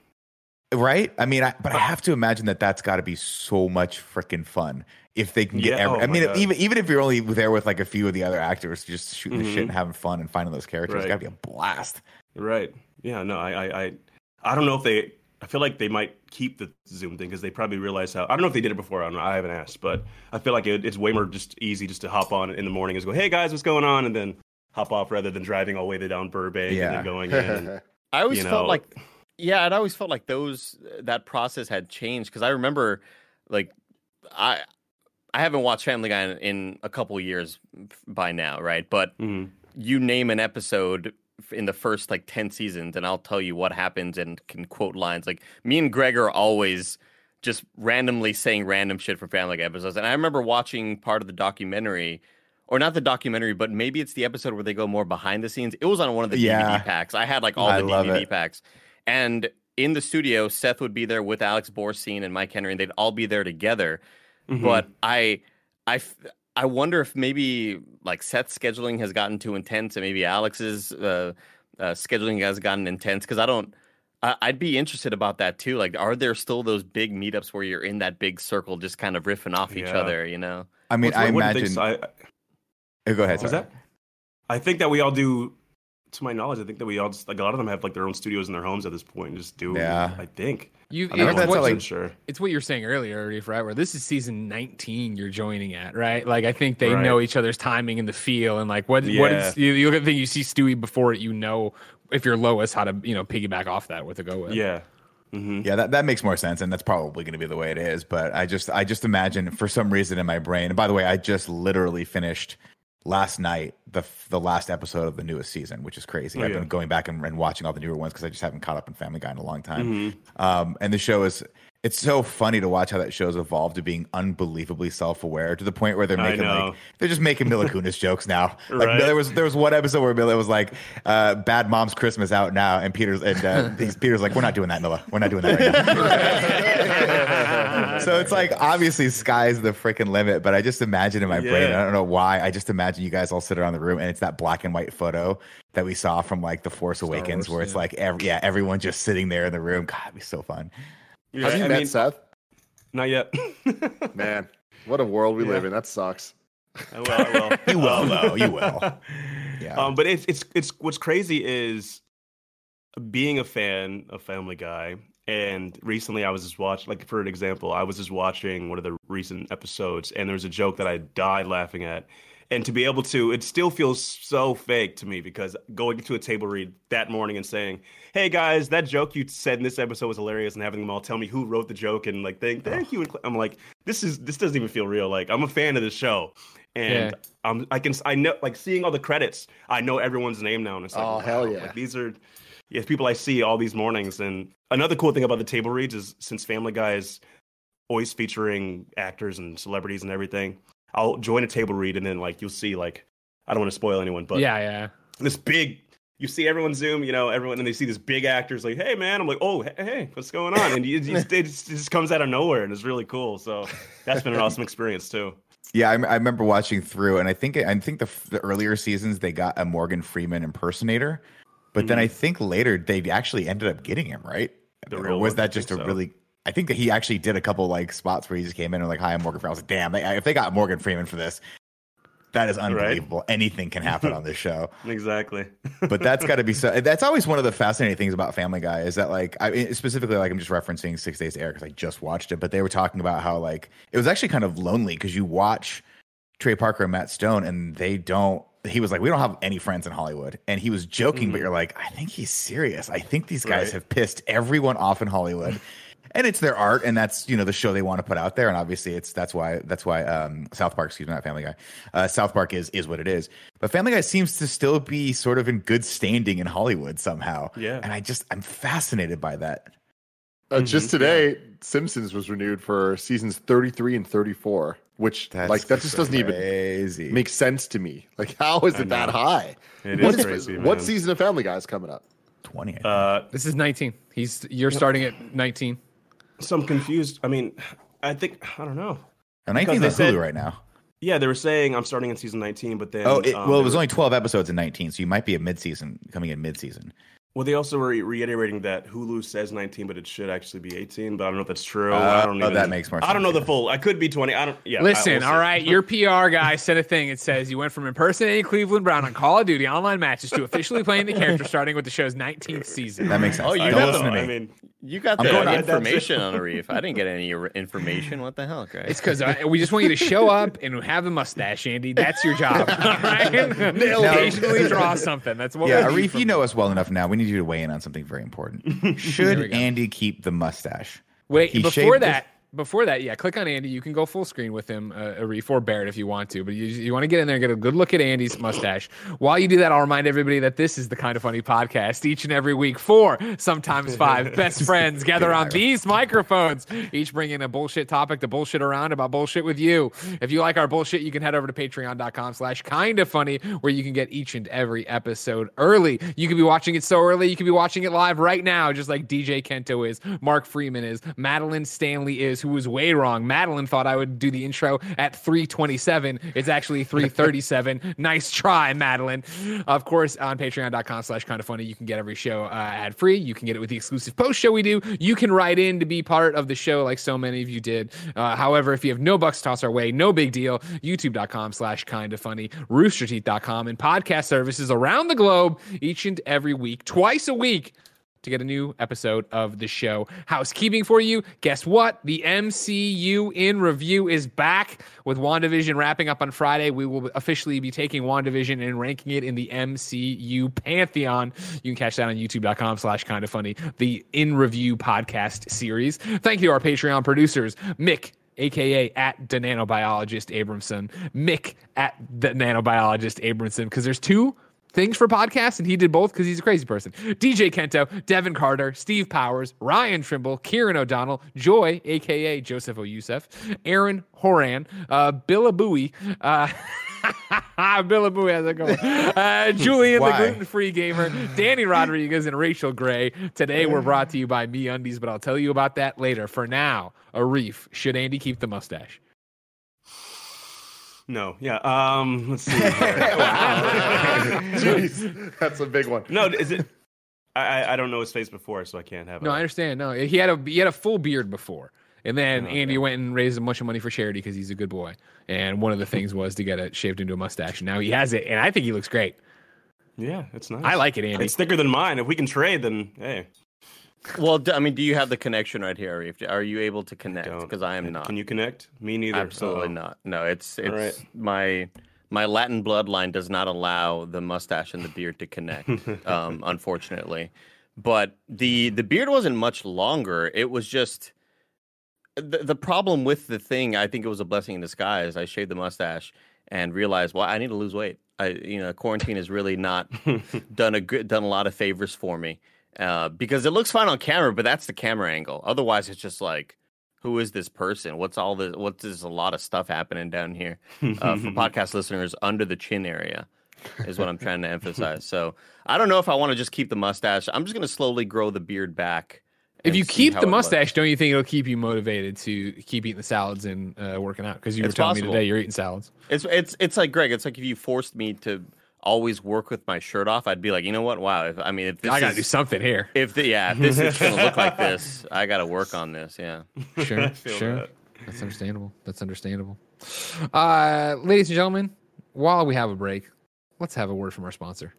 Right? I mean, I, but I have to imagine that that's got to be so much freaking fun if they can get. Yeah, every, oh I mean, God. even even if you're only there with like a few of the other actors, just shooting the shit Mhm. and having fun and finding those characters, it's Right. got to be a blast. Right. Yeah. No. I. I. I, I don't know if they. I feel like they might keep the Zoom thing because they probably realize how. I don't know if they did it before. I don't know. I haven't asked, but I feel like it, it's way more just easy just to hop on in the morning and go, "Hey guys, what's going on?" and then hop off rather than driving all the way to down Burbank Yeah. and then going in. And, I always you felt know. like, yeah, it always felt like those that process had changed because I remember, like, I I haven't watched Family Guy in, in a couple years by now, right? But Mhm. you name an episode in the first like 10 seasons and I'll tell you what happens and can quote lines. Like me and Greg are always just randomly saying random shit for Family Guy episodes. And I remember watching part of the documentary or not the documentary, but maybe it's the episode where they go more behind the scenes. It was on one of the Yeah. DVD packs. I had like all I the DVD it. packs. And in the studio, Seth would be there with Alex Borstein and Mike Henry, and they'd all be there together. Mhm. But I wonder if maybe like Seth's scheduling has gotten too intense, and maybe Alex's uh, uh, scheduling has gotten intense because I don't. I- I'd be interested about that too. Like, are there still those big meetups where you're in that big circle, just kind of riffing off each other? You know? I mean, What's- I wouldn't think imagine. so. I- Oh, go ahead. Was that? I think that we all do. To my knowledge, I think that we all just like a lot of them have like their own studios in their homes at this point and just do. Yeah. I think. You, I mean, it's, what, like- I'm sure. it's what you're saying earlier, Reef, right? Where this is season 19 you're joining at, right? Like I think they Right. know each other's timing and the feel, and like what what Yeah. is you, you look at the thing you see Stewie before it, you know if you're Lois how to you know piggyback off that with a go with. Yeah. hmm Yeah, that, that makes more sense, and that's probably going to be the way it is. But I just I just imagine for some reason in my brain. And by the way, I just literally finished last night the the last episode of the newest season, which is crazy. Oh, I've yeah. been going back and, and watching all the newer ones because I just haven't caught up in Family Guy in a long time. Mm-hmm. Um, and the show is it's so funny to watch how that show's evolved to being unbelievably self aware to the point where they're making like they're just making Mila Kunis jokes now. Like Right. there was there was one episode where Mila was like, uh, "Bad Mom's Christmas out now," and Peter's and uh, Peter's like, "We're not doing that, Mila. We're not doing that right now." so it's like obviously sky's the freaking limit, but I just imagine in my brain, I don't know why, I just imagine you guys all sit around the room and it's that black and white photo that we saw from like the Force Awakens, Wars, where it's yeah. like every, yeah, everyone just sitting there in the room. God, it'd be so fun. Yeah, Have you I met mean, Seth? not yet. Man, what a world we Yeah. live in. That sucks. I will. I will. You will, Um, though. You will. Yeah. Um, but it's it's it's what's crazy is being a fan of Family Guy. And recently, I was just watching, like for an example, I was just watching one of the recent episodes, and there was a joke that I died laughing at. And to be able to, it still feels so fake to me because going to a table read that morning and saying, "Hey guys, that joke you said in this episode was hilarious," and having them all tell me who wrote the joke and like thank thank you. And I'm like, this is this doesn't even feel real. Like I'm a fan of the show, and Yeah. I'm I can I know like seeing all the credits, I know everyone's name now, and it's like, Oh, hell yeah. like, these are yeah people I see all these mornings. And another cool thing about the table reads is since Family Guy is always featuring actors and celebrities and everything, I'll join a table read and then like you'll see like I don't want to spoil anyone, but yeah, yeah. this big you see everyone zoom you know everyone and they see this big actors like hey man i'm like oh hey, hey what's going on and you, you, it, just, it just comes out of nowhere and it's really cool so that's been an awesome experience too Yeah, I, I remember watching through, and I think I think the the earlier seasons they got a Morgan Freeman impersonator, but then mm-hmm. I think later they actually ended up getting him right. The or was one? That just a so. really? I think that he actually did a couple like spots where he just came in and like, "Hi, I'm Morgan Freeman." I was like, "Damn, they, if they got Morgan Freeman for this, that is unbelievable. Anything can happen on this show." exactly but that's got to be so. That's always one of the fascinating things about Family Guy is that like I specifically like I'm just referencing Six Days to Air because I just watched it, but they were talking about how like it was actually kind of lonely because you watch Trey Parker and Matt Stone and they don't. He was like, we don't have any friends in Hollywood, and he was joking, but mm-hmm. you're like, I think he's serious. I think these guys Right. have pissed everyone off in Hollywood. And it's their art, and that's you know the show they want to put out there, and obviously it's that's why that's why um, South Park, excuse me, not Family Guy, uh, South Park is is what it is. But Family Guy seems to still be sort of in good standing in Hollywood somehow. Yeah. and I just I'm fascinated by that. Uh, just Mhm. today, Simpsons was renewed for seasons 33 and 34, which That's like that just doesn't even make sense to me. Like, how is it that high? It What is is- crazy what season of Family Guy is coming up? twenty. Uh This is 19. He's you're starting at 19. So i'm confused i mean i think i don't know and I think they said- Hulu right now. yeah they were saying i'm starting in season 19 but then Oh, it, um, well, it was were- only twelve episodes in nineteen, so you might be a mid season coming in mid season. Well they also were reiterating that hulu says 19 but it should actually be 18 but i don't know if that's true Uh, i don't oh, even that makes more i don't know sense, the full i could be 20 i don't yeah I- Listen, we'll all see. right, your PR guy said a thing. It says you went from impersonating Cleveland Brown on Call of Duty online matches to officially playing the character starting with the show's 19th season. That makes sense. Oh, you Don't got listen the- to me. i mean You got I'm the going information on Arif. I didn't get any information. What the hell, Greg? It's because we just want you to show up and have a mustache, Andy. That's your job. All right? Occasionally draw something. That's what yeah, we need Arif, you know us well enough now. We need you to weigh in on something very important. Should. Andy keep the mustache? Wait, He before that, before that, yeah, click on Andy. You can go full screen with him, uh, Arif or Barrett if you want to, but you, you want to get in there and get a good look at Andy's mustache. While you do that, I'll remind everybody that this is the kind of funny podcast each and every week. Four, sometimes five best friends gather on these microphones, each bringing a bullshit topic to bullshit around about bullshit with you. If you like our bullshit, you can head over to patreon.com slash kind of funny, where you can get each and every episode early. You can be watching it so early, you can be watching it live right now, just like DJ Kento is, Mark Freeman is, Madeline Stanley is, who was way wrong. Madeline thought I would do the intro at 327. It's actually 337. nice try, Madeline. Of course, on patreon.com slash kind of funny, you can get every show uh, ad free. You can get it with the exclusive post show we do. You can write in to be part of the show like so many of you did. Uh, however, if you have no bucks to toss our way, no big deal. YouTube.com slash kind of funny, roosterteeth.com, and podcast services around the globe each and every week, twice a week to get a new episode of the show. Housekeeping for you. Guess what? The MCU in review is back with WandaVision wrapping up on Friday. We will officially be taking WandaVision and ranking it in the MCU pantheon. You can catch that on youtube.com slash kind of funny, the in review podcast series. Thank you to our Patreon producers, Mick aka at the nanobiologist Abramson, Mick at the nanobiologist Abramson, because there's two things for podcasts, and he did both because he's a crazy person. DJ Kento, Devin Carter, Steve Powers, Ryan Trimble, Kieran O'Donnell, Joy, aka Joseph O. Youssef, Aaron Horan, uh, Billabooey, uh, Billabooey has it going. Uh, Julian, the gluten free gamer, Danny Rodriguez, and Rachel Gray. Today we're brought to you by Me Undies, but I'll tell you about that later. For now, Arif. Should Andy keep the mustache? No, yeah. Um, let's see. Jeez, that's a big one. no, is it? I I- I don't know his face before, so I can't have. No, a- I understand. No, he had a he had a full beard before, and then Oh, Andy okay. went and raised a bunch of money for charity because he's a good boy. And one of the things was to get it shaved into a mustache. And now he has it, and I think he looks great. Yeah, it's nice. I like it, Andy. It's thicker than mine. If we can trade, then hey. Well, I mean, do you have the connection right here? Arif? Are you able to connect? Because I am not. Can you connect? Me neither. Absolutely not. No, it's it's right. my my Latin bloodline does not allow the mustache and the beard to connect. um, unfortunately, but the the beard wasn't much longer. It was just the the problem with the thing. I think it was a blessing in disguise. I shaved the mustache and realized, well, I need to lose weight. I you know, quarantine has really not done a good done a lot of favors for me. Uh, because it looks fine on camera, but that's the camera angle. Otherwise, it's just like, who is this person? What's all this? What's this? A lot of stuff happening down here uh, for podcast listeners under the chin area is what I'm trying to emphasize. So I don't know if I want to just keep the mustache. I'm just going to slowly grow the beard back. if you keep the looks. mustache, don't you think it'll keep you motivated to keep eating the salads and uh, working out? Because you were It's telling me today you're eating salads. It's it's it's like Greg. It's like if you forced me to always work with my shirt off, I'd be like, you know what? Wow. If, I mean, if this I got to do something here. if the, yeah, if this is going to look like this, I got to work on this. Yeah. Sure, sure. that. That's understandable. That's understandable. Uh, ladies and gentlemen, while we have a break, let's have a word from our sponsor.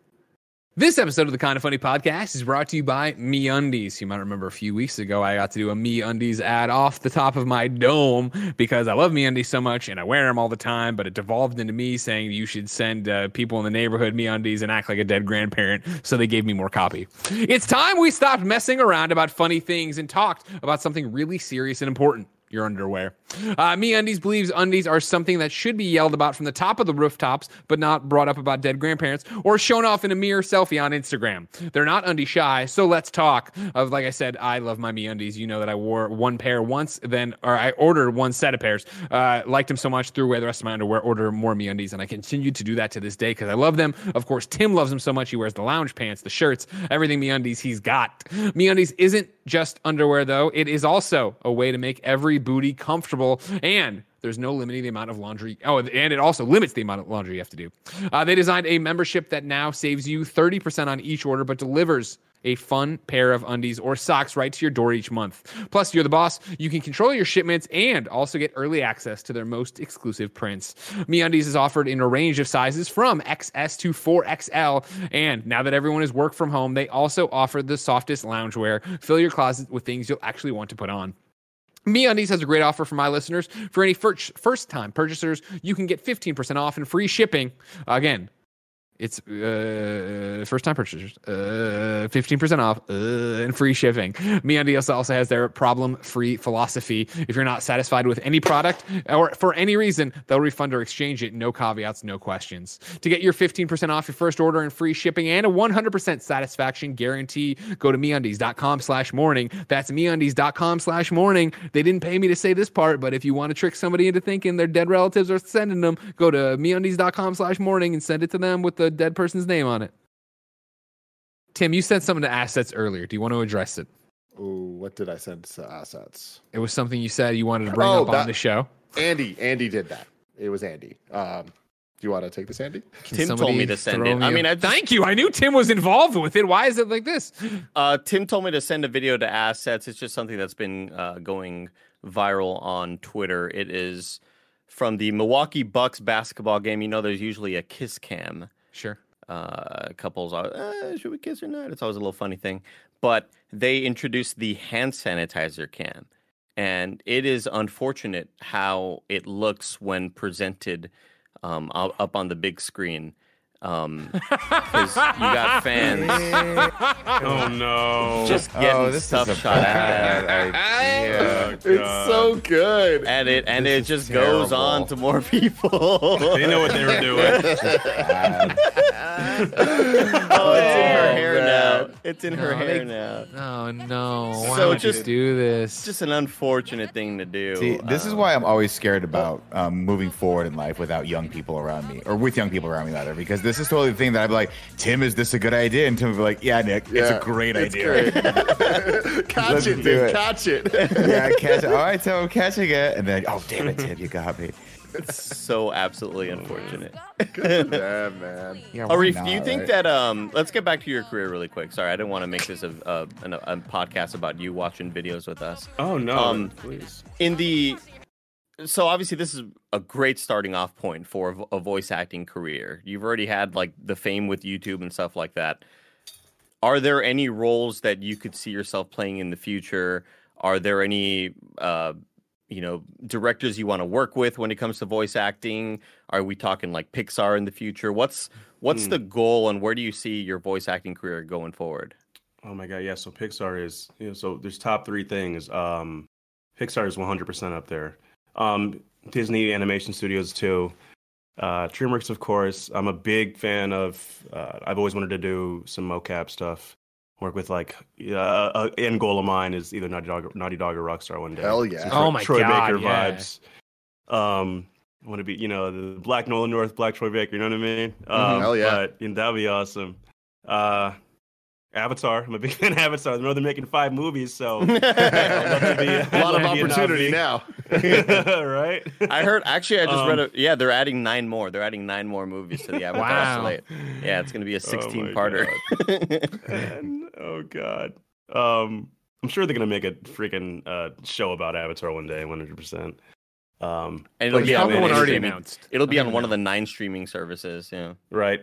This episode of the Kind of Funny podcast is brought to you by Me Undies. You might remember a few weeks ago I got to do a Me Undies ad off the top of my dome because I love Me Undies so much and I wear them all the time. But it devolved into me saying you should send uh, people in the neighborhood Me Undies and act like a dead grandparent. So they gave me more copy. It's time we stopped messing around about funny things and talked about something really serious and important your underwear. Uh, Me Undies believes undies are something that should be yelled about from the top of the rooftops, but not brought up about dead grandparents or shown off in a mirror selfie on Instagram. They're not undie shy, so let's talk. Of like I said, I love my Me Undies. You know that I wore one pair once, then or I ordered one set of pairs. Uh, liked them so much, threw away the rest of my underwear, ordered more Me Undies, and I continue to do that to this day because I love them. Of course, Tim loves them so much. He wears the lounge pants, the shirts, everything Me Undies he's got. Me Undies isn't just underwear though; it is also a way to make every booty comfortable and. There's no limiting the amount of laundry. Oh, and it also limits the amount of laundry you have to do. Uh, they designed a membership that now saves you 30% on each order, but delivers a fun pair of undies or socks right to your door each month. Plus, you're the boss. You can control your shipments and also get early access to their most exclusive prints. MeUndies is offered in a range of sizes from XS to 4XL. And now that everyone is work from home, they also offer the softest loungewear. Fill your closet with things you'll actually want to put on. MeUndies has a great offer for my listeners. For any first time purchasers, you can get 15% off and free shipping. Again, It's uh, first time purchasers, uh, 15% off, uh, and free shipping. MeUndies also has their problem free philosophy. If you're not satisfied with any product or for any reason, they'll refund or exchange it. No caveats, no questions. To get your 15% off your first order and free shipping and a 100% satisfaction guarantee, go to MeUndies.com slash morning. That's MeUndies.com slash morning. They didn't pay me to say this part, but if you want to trick somebody into thinking their dead relatives are sending them, go to MeUndies.com slash morning and send it to them with the dead person's name on it. Tim, you sent something to assets earlier. Do you want to address it? Ooh, what did I send to assets? It was something you said you wanted to bring Oh, up on the show. Andy, Andy did that. It was Andy. Um, do you want to take this, Andy? Can Tim told me to send throw it. me I a- mean, I just- thank you. I knew Tim was involved with it. Why is it like this? Uh, Tim told me to send a video to assets. It's just something that's been uh, going viral on Twitter. It is from the Milwaukee Bucks basketball game. You know, there's usually a kiss cam. Sure. Uh, couples are, uh, should we kiss or not? It's always a little funny thing. But they introduced the hand sanitizer cam. And it is unfortunate how it looks when presented um, up on the big screen. Um, 'cause you got fans Oh no! just getting oh, this stuff is shot at bad them. idea. Oh, It's so good. And it and This it is just goes terrible. on to more people. They know what they were doing. Oh, it's in her Oh, hair man. now. It's in her hair they- now. Oh no! Why So would just- you do this? It's just an unfortunate thing to do. See, this is Um, why I'm always scared about um, moving forward in life without young people around me, or with young people around me, rather, because this is totally the thing that I'd be like, Tim, is this a good idea? And Tim would be like, Yeah, Nick, it's a great it's idea. great. catch it, dude. it. Catch it. yeah, catch it. All right, Tim, I'm catching it. And then, oh, damn it, Tim, you got me. It's so absolutely unfortunate. Good them, man. Yeah, why Arif, not, do you think right? that um let's get back to your career really quick. Sorry, I didn't want to make this a, a, an- a podcast about you watching videos with us. Oh no! Um, please. in the so obviously this is a great starting off point for a voice acting career you've already had like the fame with youtube and stuff like that are there any roles that you could see yourself playing in the future are there any uh you know directors you want to work with when it comes to voice acting are we talking like pixar in the future what's what's Hmm. the goal and where do you see your voice acting career going forward Oh my god, yeah. So Pixar is you know, so there's top three things. Um, Pixar is 100% up there. Um, Disney Animation Studios too. Uh, DreamWorks, of course. I'm a big fan of. Uh, I've always wanted to do some mocap stuff. Work with like uh, uh, end goal of mine is either Naughty Dog, Naughty Dog or Rockstar one day. Hell yeah. Some Oh Troy- my Troy God, Baker yeah. vibes. Um, I want to be, you know, the Black Nolan North, Black Troy Baker. You know what I mean? Um, Hell yeah. But you know, that'd be awesome. Uh, Avatar. I'm a big fan of Avatar. I know they're making five movies, so I'd be- A I'd lot of love to be a opportunity now. right? I heard actually I just read Um, a yeah they're adding nine more they're adding nine more movies to the Avatar Wow. slate yeah it's gonna be a Oh 16 my parter Man, oh god. Um, I'm sure they're gonna make a freaking uh, show about Avatar one day, 100. percent Um, and it'll be yeah, on man, one one it's already streaming- announced. it'll be on don't one of the nine streaming services yeah right?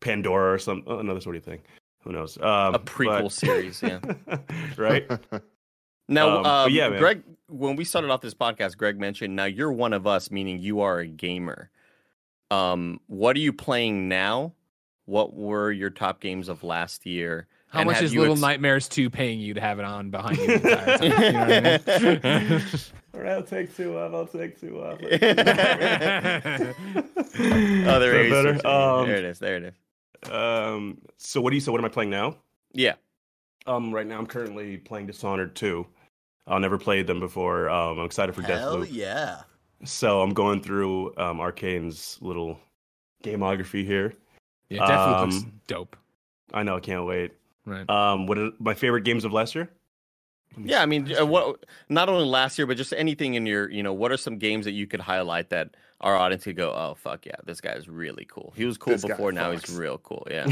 Pandora or some another sort of thing. Who knows? Um, a prequel but- series yeah right? now Um, um, yeah, man. Greg when we started off this podcast Greg mentioned now you're one of us meaning you are a gamer um what are you playing now what were your top games of last year How And much is Little ex- Nightmares 2 paying you to have it on behind you the entire time? You know what I mean? All right, I'll take two off. I'll take two off. oh there, Is it is. better? Um, there it is there it is Um, so what do you? So what am I playing now? yeah Um, right now I'm currently playing Dishonored 2. I've never played them before. Um, I'm excited for Deathloop. Hell yeah So I'm going through um, Arkane's little gameography here. yeah, Deathloop looks Um, dope. I know, I can't wait. Right. Um, what are my favorite games of last year? Yeah, I mean, uh, what? Not only last year, but just anything in your, you know, what are some games that you could highlight that our audience could go, "Oh, fuck yeah, this guy is really cool. He was cool This before, now fucks." he's real cool." Yeah.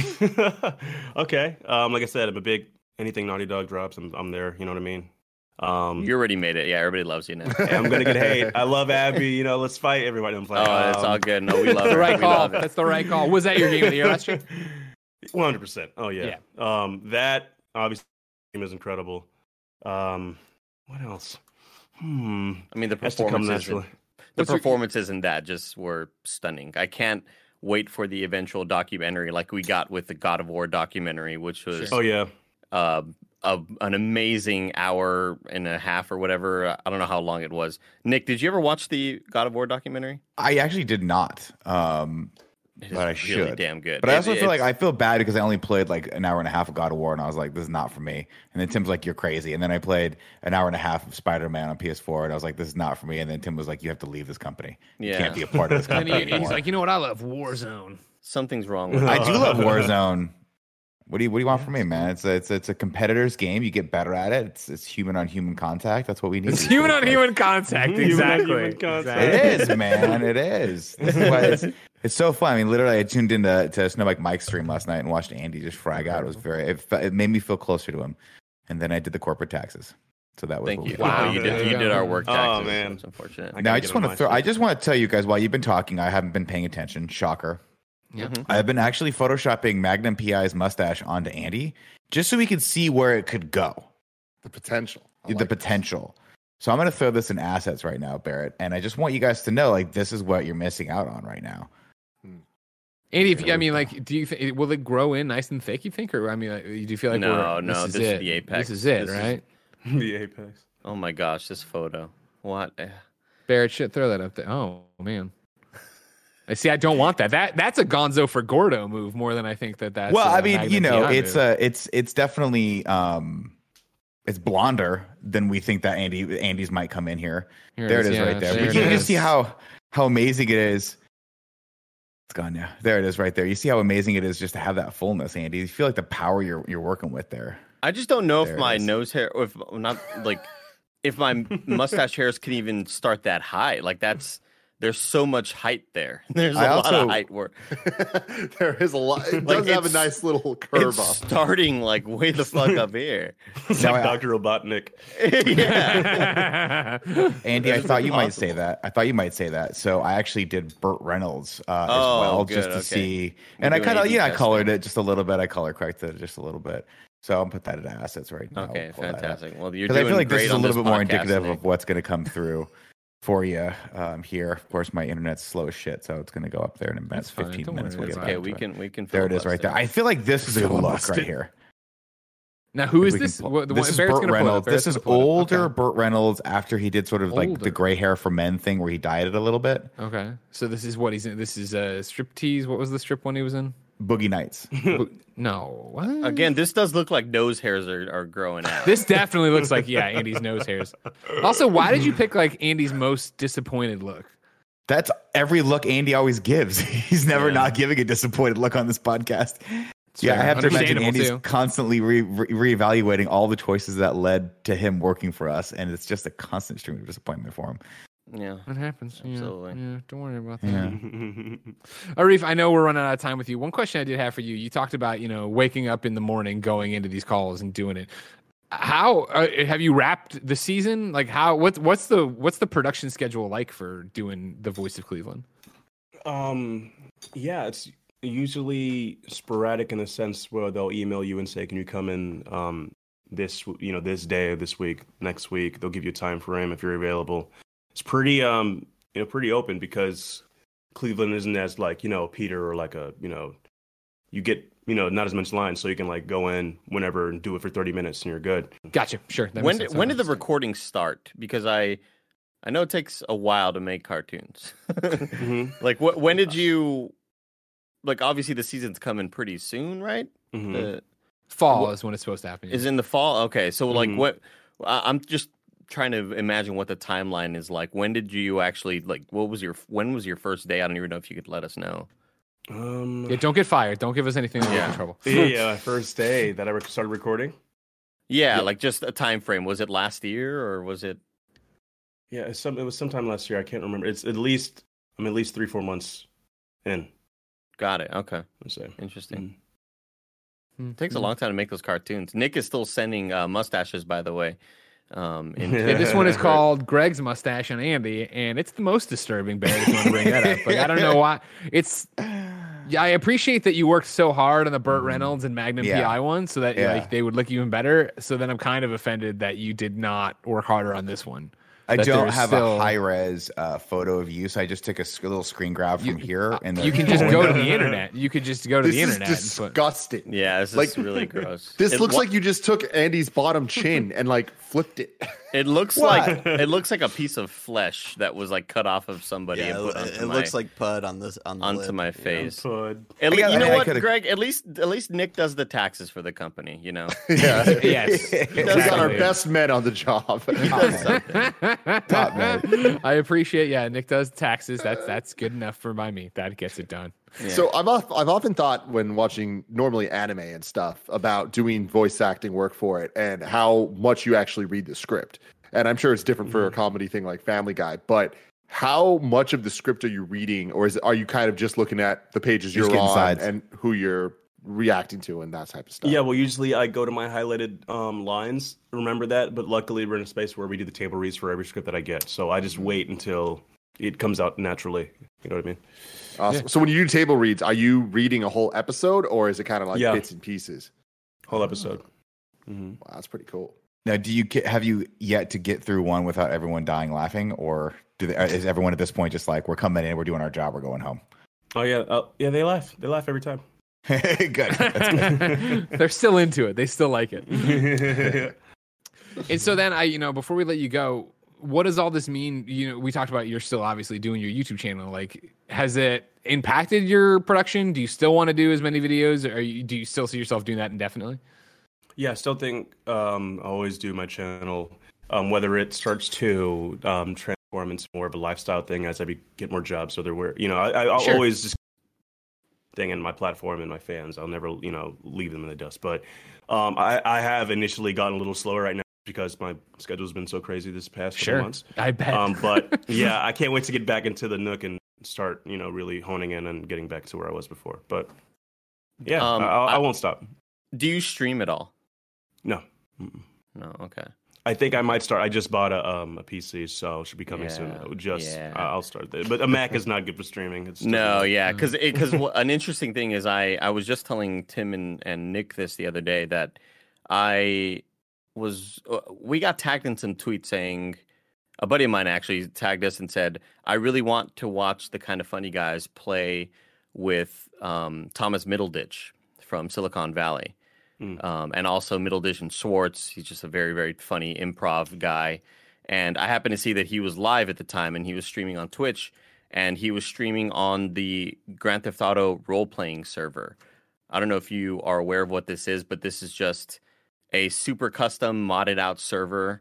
okay. Um, like I said, I'm a big anything Naughty Dog drops. I'm I'm there. You know what I mean? Um, you already made it. Yeah, everybody loves you now. I'm gonna get hate. I love Abby. You know, let's fight everybody. I'm playing. Oh, like, it's um, all good. No, we love the right We call. That's the right call. Was that your game of the year last year? One hundred percent. Oh yeah. Um, that obviously game is incredible. Um, what else? Hmm. I mean, the Has performances, naturally. the What's your- performances in that just were stunning. I can't wait for the eventual documentary, like we got with the God of War documentary, which was Oh yeah. uh, a, an amazing hour and a half or whatever. I don't know how long it was. Nick, did you ever watch the God of War documentary? I actually did not. Um, It is but I really should. damn good. But I It- also feel like I feel bad because I only played like an hour and a half of God of War, and I was like, "This is not for me." And then Tim's like, "You're crazy." And then I played an hour and a half of Spider Man on PS4, and I was like, "This is not for me." And then Tim was like, "You have to leave this company. You Yeah. can't be a part of this And company." he, he's like, you know what? I love Warzone. something's wrong with I do love Warzone. What do you What do you want from me, man? It's a, it's it's a competitor's game. You get better at it. It's it's human on human contact. That's what we need. It's human on human contact. Exactly. human contact. It is, man. It is. This is why it's, it's so fun. I mean, literally, I tuned into to Snowbike Mike's stream last night and watched Andy just frag out. It was very. It, it made me feel closer to him. And then I did the corporate taxes. So that was Thank you. Wow. Wow, you did. you You did our work Taxes, Oh, man. That's unfortunate. I Now I just want to throw. I just want to tell you guys while you've been talking, I haven't been paying attention. Shocker. Yeah. Mm-hmm. I've been actually photoshopping Magnum PI's mustache onto Andy just so we could see where it could go, The potential. I the like it. potential. So I'm going to throw this in assets right now, Barrett, and I just want you guys to know like this is what you're missing out on right now. Hmm. Andy, if you, I mean, like, do you think will it grow in nice and thick? You think, or I mean, like, do you feel like No, we're, no, this is this is it. the apex. This is it, This is- right? the apex. Oh my gosh, this photo. What? Barrett, shit, throw that up there. Oh man, I see. I don't want that. That that's a Gonzo for Gordo move more than I think that that's. well, I I mean, you know, it's a uh it's it's definitely um it's blonder than we think that Andy Andy's might come in here. there it is, right there. But you can see how how amazing it is. It's gone now. There it is, right there. You see how amazing it is just to have that fullness, Andy. You feel like the power you're you're working with there. I just don't know There if my is. nose hair, or if not like, if my mustache hairs can even start that high. Like that's there's so much height there. There's a I lot also- of height where there is a lot. It Like, does have a nice little curve it's up. starting like way the fuck up here. It's Now like I- Dr. Robotnik. yeah. Andy, I thought you might say that. I thought you might say that. So I actually did Burt Reynolds uh, as Oh, well, good, just to okay. see. We're And I kind of, A/B yeah, I colored it just a little bit. I color corrected it just a little bit. So I'll put that into assets right now. Okay, Pull that up. fantastic. Well, you're Because doing I feel like great this is a little bit more indicative Nick. of what's going to come through for you um, here. Of course, my internet's slow as shit, so it's going to go up there in about That's 15 Don't minutes. worry, We'll get Okay, we can we can. There it is, right there. I feel like this is a good look right here. now, who If is we can this? pull- What, the this one, is Burt gonna pull it up. Reynolds. This is gonna pull it up. older Okay. Burt Reynolds after he did sort of like the gray hair for men thing where he dyed it a little bit. Okay, so this is what he's in. This is a uh, striptease. What was the strip one he was in? Boogie Nights. no, what? Again, this does look like nose hairs are, are growing out. This definitely looks like yeah, Andy's nose hairs. Also, why did you pick like Andy's most disappointed look? That's every look Andy always gives. He's never Yeah. not giving a disappointed look on this podcast. yeah, I have to imagine Understandable, Andy's too. constantly re- re- reevaluating all the choices that led to him working for us, and it's just a constant stream of disappointment for him. Yeah. It happens. Yeah, Absolutely. Yeah, don't worry about that. Yeah. Arif, I know we're running out of time with you. One question I did have for you: you talked about you know waking up in the morning, going into these calls, and doing it. How uh, have you wrapped the season? Like how what's what's the what's the production schedule like for doing the voice of Cleveland? Um, yeah, it's usually sporadic in the sense where they'll email you and say, "Can you come in um this you know this day this week, next week?" They'll give you a time frame if you're available. It's pretty um you know pretty open because Cleveland isn't as like you know Peter or like a you know you get you know not as much lines, so you can like go in whenever and do it for 30 minutes and you're good. Gotcha. Sure. that when did, when did the recording start? Because I I know it takes a while to make cartoons. Mm-hmm. like what when did you like obviously the season's coming pretty soon, right? Mm-hmm. The, fall Wh- is when it's supposed to happen? is in the fall. Okay, so like Mhm. what I'm just trying to imagine what the timeline is like. When did you actually like what was your when was your first day? I don't even know if you could let us know. Um, yeah, don't get fired. Don't give us anything to get Yeah. in trouble. yeah, yeah, first day that I started recording. Yeah, Yeah. like just a time frame. Was it last year or was it Yeah, some, it was sometime last year. I can't remember. It's at least I'm at least three, four months in. got it? Okay. I'd say. Interesting. Hmm. takes a long time to make those cartoons. Nick is still sending uh, mustaches, by the way. Um, in- Yeah, this one is called Greg's mustache on Andy, and it's the most disturbing. Barry, if you want to bring that up, like I don't know why. It's yeah, I appreciate that you worked so hard on the Burt Reynolds and Magnum Yeah. PI one, so that Yeah. like they would look even better. So then I'm kind of offended that you did not work harder on this one. I don't have still- a high res uh, photo of you, so I just took a sc- little screen grab from here. And You can just go to the internet. You could just go to This the is internet. and put- disgusting. Yeah, this Like, is really gross. This It looks wa- like you just took Andy's bottom chin and like flipped it. It looks like it looks like a piece of flesh that was like cut off of somebody Yeah, and put it, onto it my, looks like pud on this on the onto lid. my face. Pud. At le- you know mean, I what, could've- Greg? At least at least Nick does the taxes for the company. You know. yeah. yes. We got our best men on the job. Top man. I appreciate. Yeah, Nick does taxes. That's that's good enough for my me. That gets it done. So I've oft- I've often thought when watching normally anime and stuff about doing voice acting work for it and how much you actually read the script. And I'm sure it's different for a mm-hmm. comedy thing like Family Guy, but how much of the script are you reading, or is are you kind of just looking at the pages Just you're getting on sides. and who you're reacting to and that type of stuff? Yeah, well, usually I go to my highlighted um, lines. Remember that, but luckily we're in a space where we do the table reads for every script that I get. So I just wait until it comes out naturally. You know what I mean? Awesome. So when you do table reads, are you reading a whole episode, or is it kind of like Yeah. bits and pieces? Whole episode. hmm Wow, that's pretty cool. Now, do you have you yet to get through one without everyone dying laughing, or do they, is everyone at this point just like we're coming in, we're doing our job, we're going home? Oh yeah, uh, yeah. They laugh. They laugh every time. good. That's good. They're still into it. They still like it. And so then I, you know, before we let you go, what does all this mean? You know, we talked about you're still obviously doing your YouTube channel. Like, has it impacted your production? Do you still want to do as many videos, or you, do you still see yourself doing that indefinitely? Yeah, I still think um, I always do my channel, um, whether it starts to um, transform into more of a lifestyle thing as I be, get more jobs. So there were, you know, I, I, Sure. always just thing in my platform and my fans. I'll never, you know, leave them in the dust. But um, I, I have initially gotten a little slower right now because my schedule's been so crazy this past couple months. I bet. Um, but yeah, I can't wait to get back into the nook and start, you know, really honing in and getting back to where I was before. But yeah, Um, I, I, I- I won't stop. Do you stream at all? No. Mm-mm. No. Okay. I think I might start. I just bought a um a PC, so it should be coming soon. Just yeah. I'll start there. But a Mac is not good for streaming. It's No, different. yeah, because because an interesting thing is I I was just telling Tim and and Nick this the other day that I was uh, we got tagged in some tweets saying a buddy of mine actually tagged us and said I really want to watch the kind of funny guys play with um, Thomas Middleditch from Silicon Valley. Mm. Um, and also Middleditch and Schwartz. He's just a very, very funny improv guy. And I happened to see that he was live at the time and he was streaming on Twitch and he was streaming on the Grand Theft Auto role playing server. I don't know if you are aware of what this is, but this is just a super custom modded out server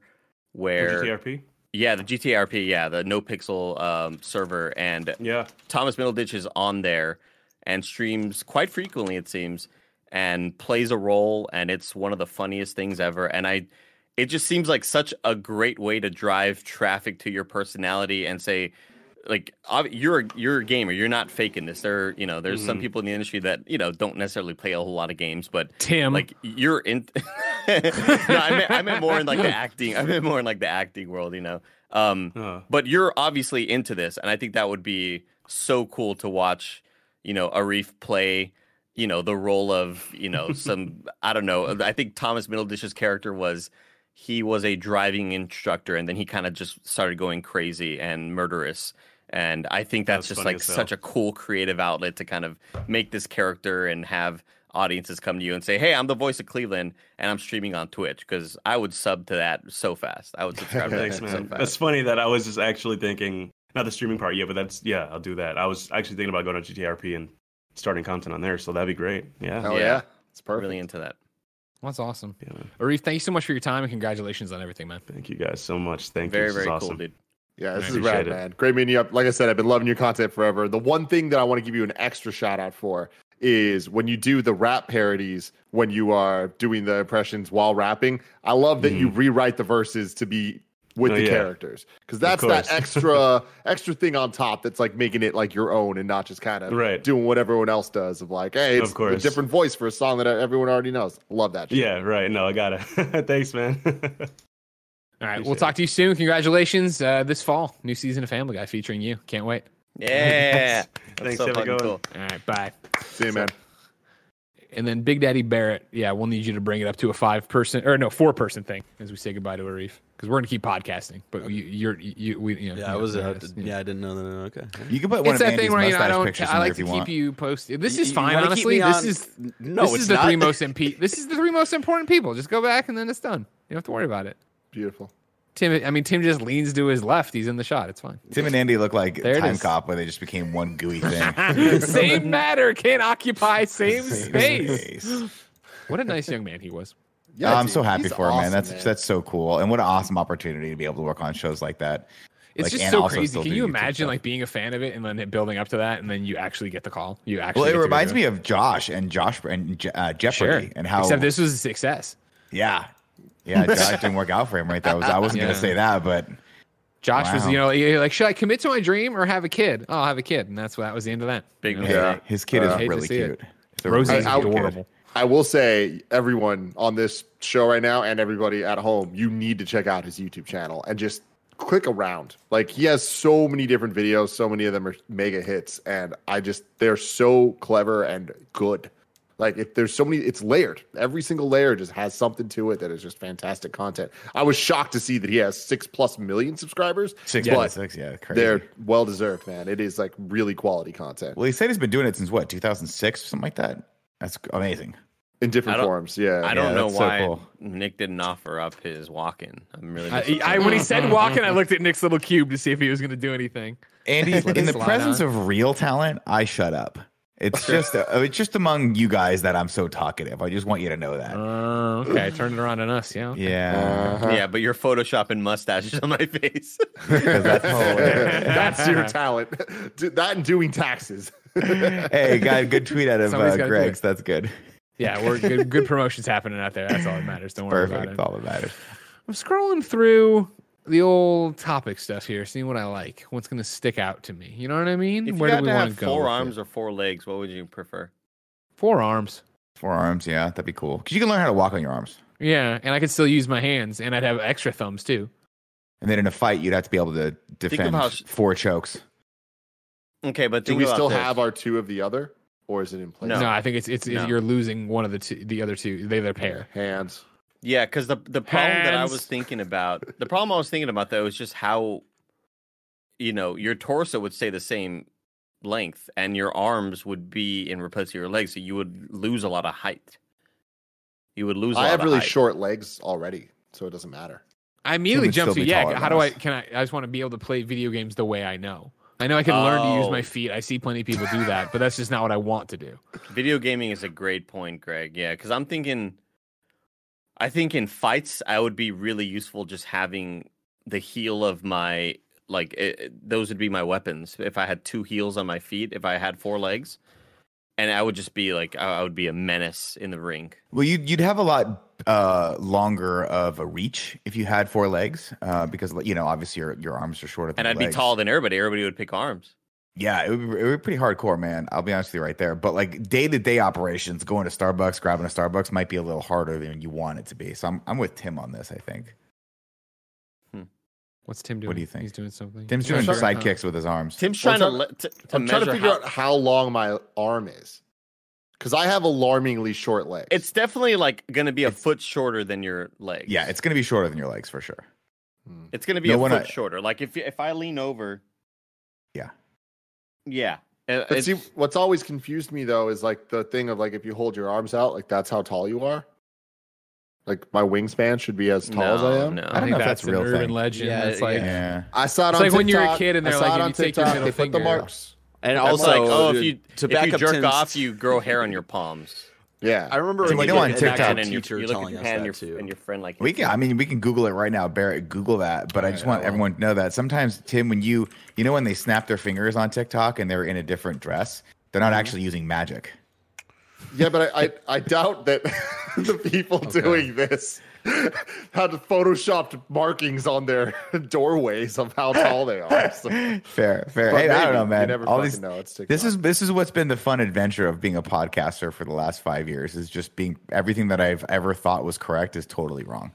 where GTRP. yeah, the GTRP, yeah, the NoPixel um, server and Yeah, Thomas Middleditch is on there and streams quite frequently, it seems, and plays a role, and it's one of the funniest things ever. And I, it just seems like such a great way to drive traffic to your personality and say, like, you're a, you're a gamer, you're not faking this. There, you know, there's some people in the industry that you know don't necessarily play a whole lot of games, but Tim, like you're in. no, I meant, I meant more in like the acting. I meant more in like the acting world, you know. Um, Uh, but you're obviously into this, and I think that would be so cool to watch. You know, Arif play. You know, the role of you know some I don't know. I think Thomas Middleditch's character was he was a driving instructor, and then he kind of just started going crazy and murderous. And I think that's, That's just like such a cool creative outlet to kind of make this character and have audiences come to you and say, "Hey, I'm the voice of Cleveland, and I'm streaming on Twitch." Because I would sub to that so fast. I would subscribe to that thanks, so fast. That's funny that I was just actually thinking not the streaming part, yeah, but that's yeah, I'll do that. I was actually thinking about going to GTRP and starting content on there, so that'd be great. Yeah, Hell Yeah. yeah. It's perfect. really into that. that's awesome. yeah man. Arif, thank you so much for your time and congratulations on everything, man. Thank you guys so much. Thank Very you. This is very awesome. cool, dude. Yeah, this I is appreciate rad, it. man. Great meeting you up. Like I said, I've been loving your content forever. The one thing that I want to give you an extra shout out for is when you do the rap parodies, when you are doing the impressions while rapping. I love that you mm. rewrite the verses to be with Oh, the yeah. characters because that's that extra extra thing on top that's like making it like your own and not just kind of Right. doing what everyone else does of like, hey, it's Of a different voice for a song that everyone already knows. Love that. Shit. Yeah, right. No, I got it. Thanks, man. All right, we'll talk to you soon. Congratulations uh, this fall, new season of Family Guy featuring you. Can't wait. Yeah. That's Thanks, so have a good one. cool. All right, bye. See you, man. And then Big Daddy Barrett, yeah, we'll need you to bring it up to a five person or no four person thing as we say goodbye to Arif because we're gonna keep podcasting. But you, you're you we you know, Yeah, I was. know, Uh, it's- yeah, I didn't know that. Okay. You can put one It's of that thing Andy's where you know, I don't. pictures I like to you keep want. you posted. This is you fine, wanna honestly. This is No, this it's is the not. three most imp- This is the three most important people. Just go back and then it's done. You don't have to worry about it. Beautiful. Tim, I mean, Tim just leans to his left. He's in the shot. It's fine. Tim and Andy look like There it Time is. Cop, where they just became one gooey thing. same matter can't occupy same space. Space. What a nice young man he was. Yeah, I'm dude, so happy he's for him, man. awesome, That's that's so cool, and what an awesome opportunity to be able to work on shows like that. It's Like, just so crazy. Can you YouTube imagine stuff. like being a fan of it and then it building up to that, and then you actually get the call? You actually. Well, it reminds me of Josh and Josh and Je- uh, Sure. And how Except this was a success. yeah, yeah, Josh didn't work out for him right there. I, was, I wasn't Yeah. gonna say that, but Josh was, you know, like, should I commit to my dream or have a kid? Oh, I'll have a kid, and that's what that was the end of that. Big You know? mistake. his kid Uh, is really cute. Rosie's really I- I- cute kid. adorable. I will say, everyone on this show right now and everybody at home, you need to check out his YouTube channel and just click around. Like he has so many different videos, so many of them are mega hits, and I just they're so clever and good. Like if there's so many, it's layered. Every single layer just has something to it that is just fantastic content. I was shocked to see that he has six plus million subscribers. Six, but yeah, six, yeah, crazy. they're well deserved, man. It is like really quality content Well, he said he's been doing it since what, 2006 or something like that. That's amazing. in different forms. Yeah, I don't Yeah, know that's so why cool. Nick didn't offer up his walk-in. I'm really. I. I, when he said walking, I looked at Nick's little cube to see if he was going to do anything. Andy, Let it in the presence on. of real talent, I shut up. It's just uh, it's just among you guys that I'm so talkative. I just want you to know that. Uh, okay, turn it around on us. Yeah. yeah, Uh-huh. yeah, but you're photoshopping mustaches on my face. that's. That's your talent. Do- that and doing taxes. hey, got a good tweet out of Somebody's uh, Greg's. That's good. Yeah, we're good. Good promotions happening out there. That's all that matters. Don't worry Perfect. about it. That's All that matters. I'm scrolling through the old topic stuff here, seeing what I like, what's going to stick out to me. You know what I mean? if you Where had do we to want have go? four arms or four legs, what would you prefer? Four arms. Four arms, yeah, that'd be cool. Because you can learn how to walk on your arms. Yeah, and I could still use my hands, and I'd have extra thumbs too. And then in a fight, you'd have to be able to defend how sh- four chokes. Okay, but Do we still this. have our two of the other, or is it in place? No. No, I think it's it's, it's No. you're losing one of the two, the other two. They their pair. Hands. Yeah, because the the problem that I was thinking about, the problem I was thinking about though is just how, you know, your torso would stay the same length, and your arms would be in replace of your legs, so you would lose a lot of height. You would lose. I I have really short legs already, so it doesn't matter. I immediately would jump to yeah. How than do I can I? I just want to be able to play video games the way I know. I know I can learn to use Oh. my feet. I see plenty of people do that, but that's just not what I want to do. Video gaming is a great point, Greg. Yeah, because I'm thinking, I think in fights I would be really useful just having the heel of my like it, it- those would be my weapons if I had two heels on my feet. If I had four legs, and I would just be like I would be a menace in the ring. Well, you'd you'd have a lot uh, longer of a reach if you had four legs, uh, because you know obviously your your arms are shorter. Than And I'd be taller than everybody. Everybody would pick arms. Yeah, it would, be, it would be pretty hardcore, man. I'll be honest with you right there. But like day to day operations, going to Starbucks, grabbing a Starbucks might be a little harder than you want it to be. So I'm I'm with Tim on this. I think What's Tim doing? What do you think? He's doing something. Tim's Yeah, doing sure. sidekicks with his arms. Tim's trying I'm to, trying- to, to I'm trying to figure how- out how long my arm is, because I have alarmingly short legs. It's definitely like going to be a foot shorter than your legs. Yeah, it's gonna be shorter than your legs for sure. Hmm. It's going to be No, a foot I- shorter. Like if if I lean over. Yeah. Yeah. But see, what's always confused me though is like the thing of like if you hold your arms out, like that's how tall you are. Like my wingspan should be as tall as I am. No. I don't I think know if that's, that's a real urban thing. legend. Yeah, That's like Yeah. I saw it It's on like when you're a kid and they're like, if on you take your middle they put the finger- marks. And That's also, like, oh, if you to if you up jerk Tim's- off, you grow hair on your palms. Yeah, I remember So like you know a- on TikTok- actual and you, teacher you look at telling your us hand, that your, too. and your friend like We can. I mean, we can Google it right now. Barrett, Google that. But I just want everyone to know that sometimes, Tim, when you you know when they snap their fingers on TikTok and they're in a different dress, they're not mm-hmm. actually using magic. yeah, but I, I, I doubt that the people doing this had photoshopped markings on their doorways of how tall they are. So, Fair, fair. but Hey, I don't know, man. never All fucking these, know. It's this is this is what's been the fun adventure of being a podcaster for the last five years. Is just being everything that I've ever thought was correct is totally wrong,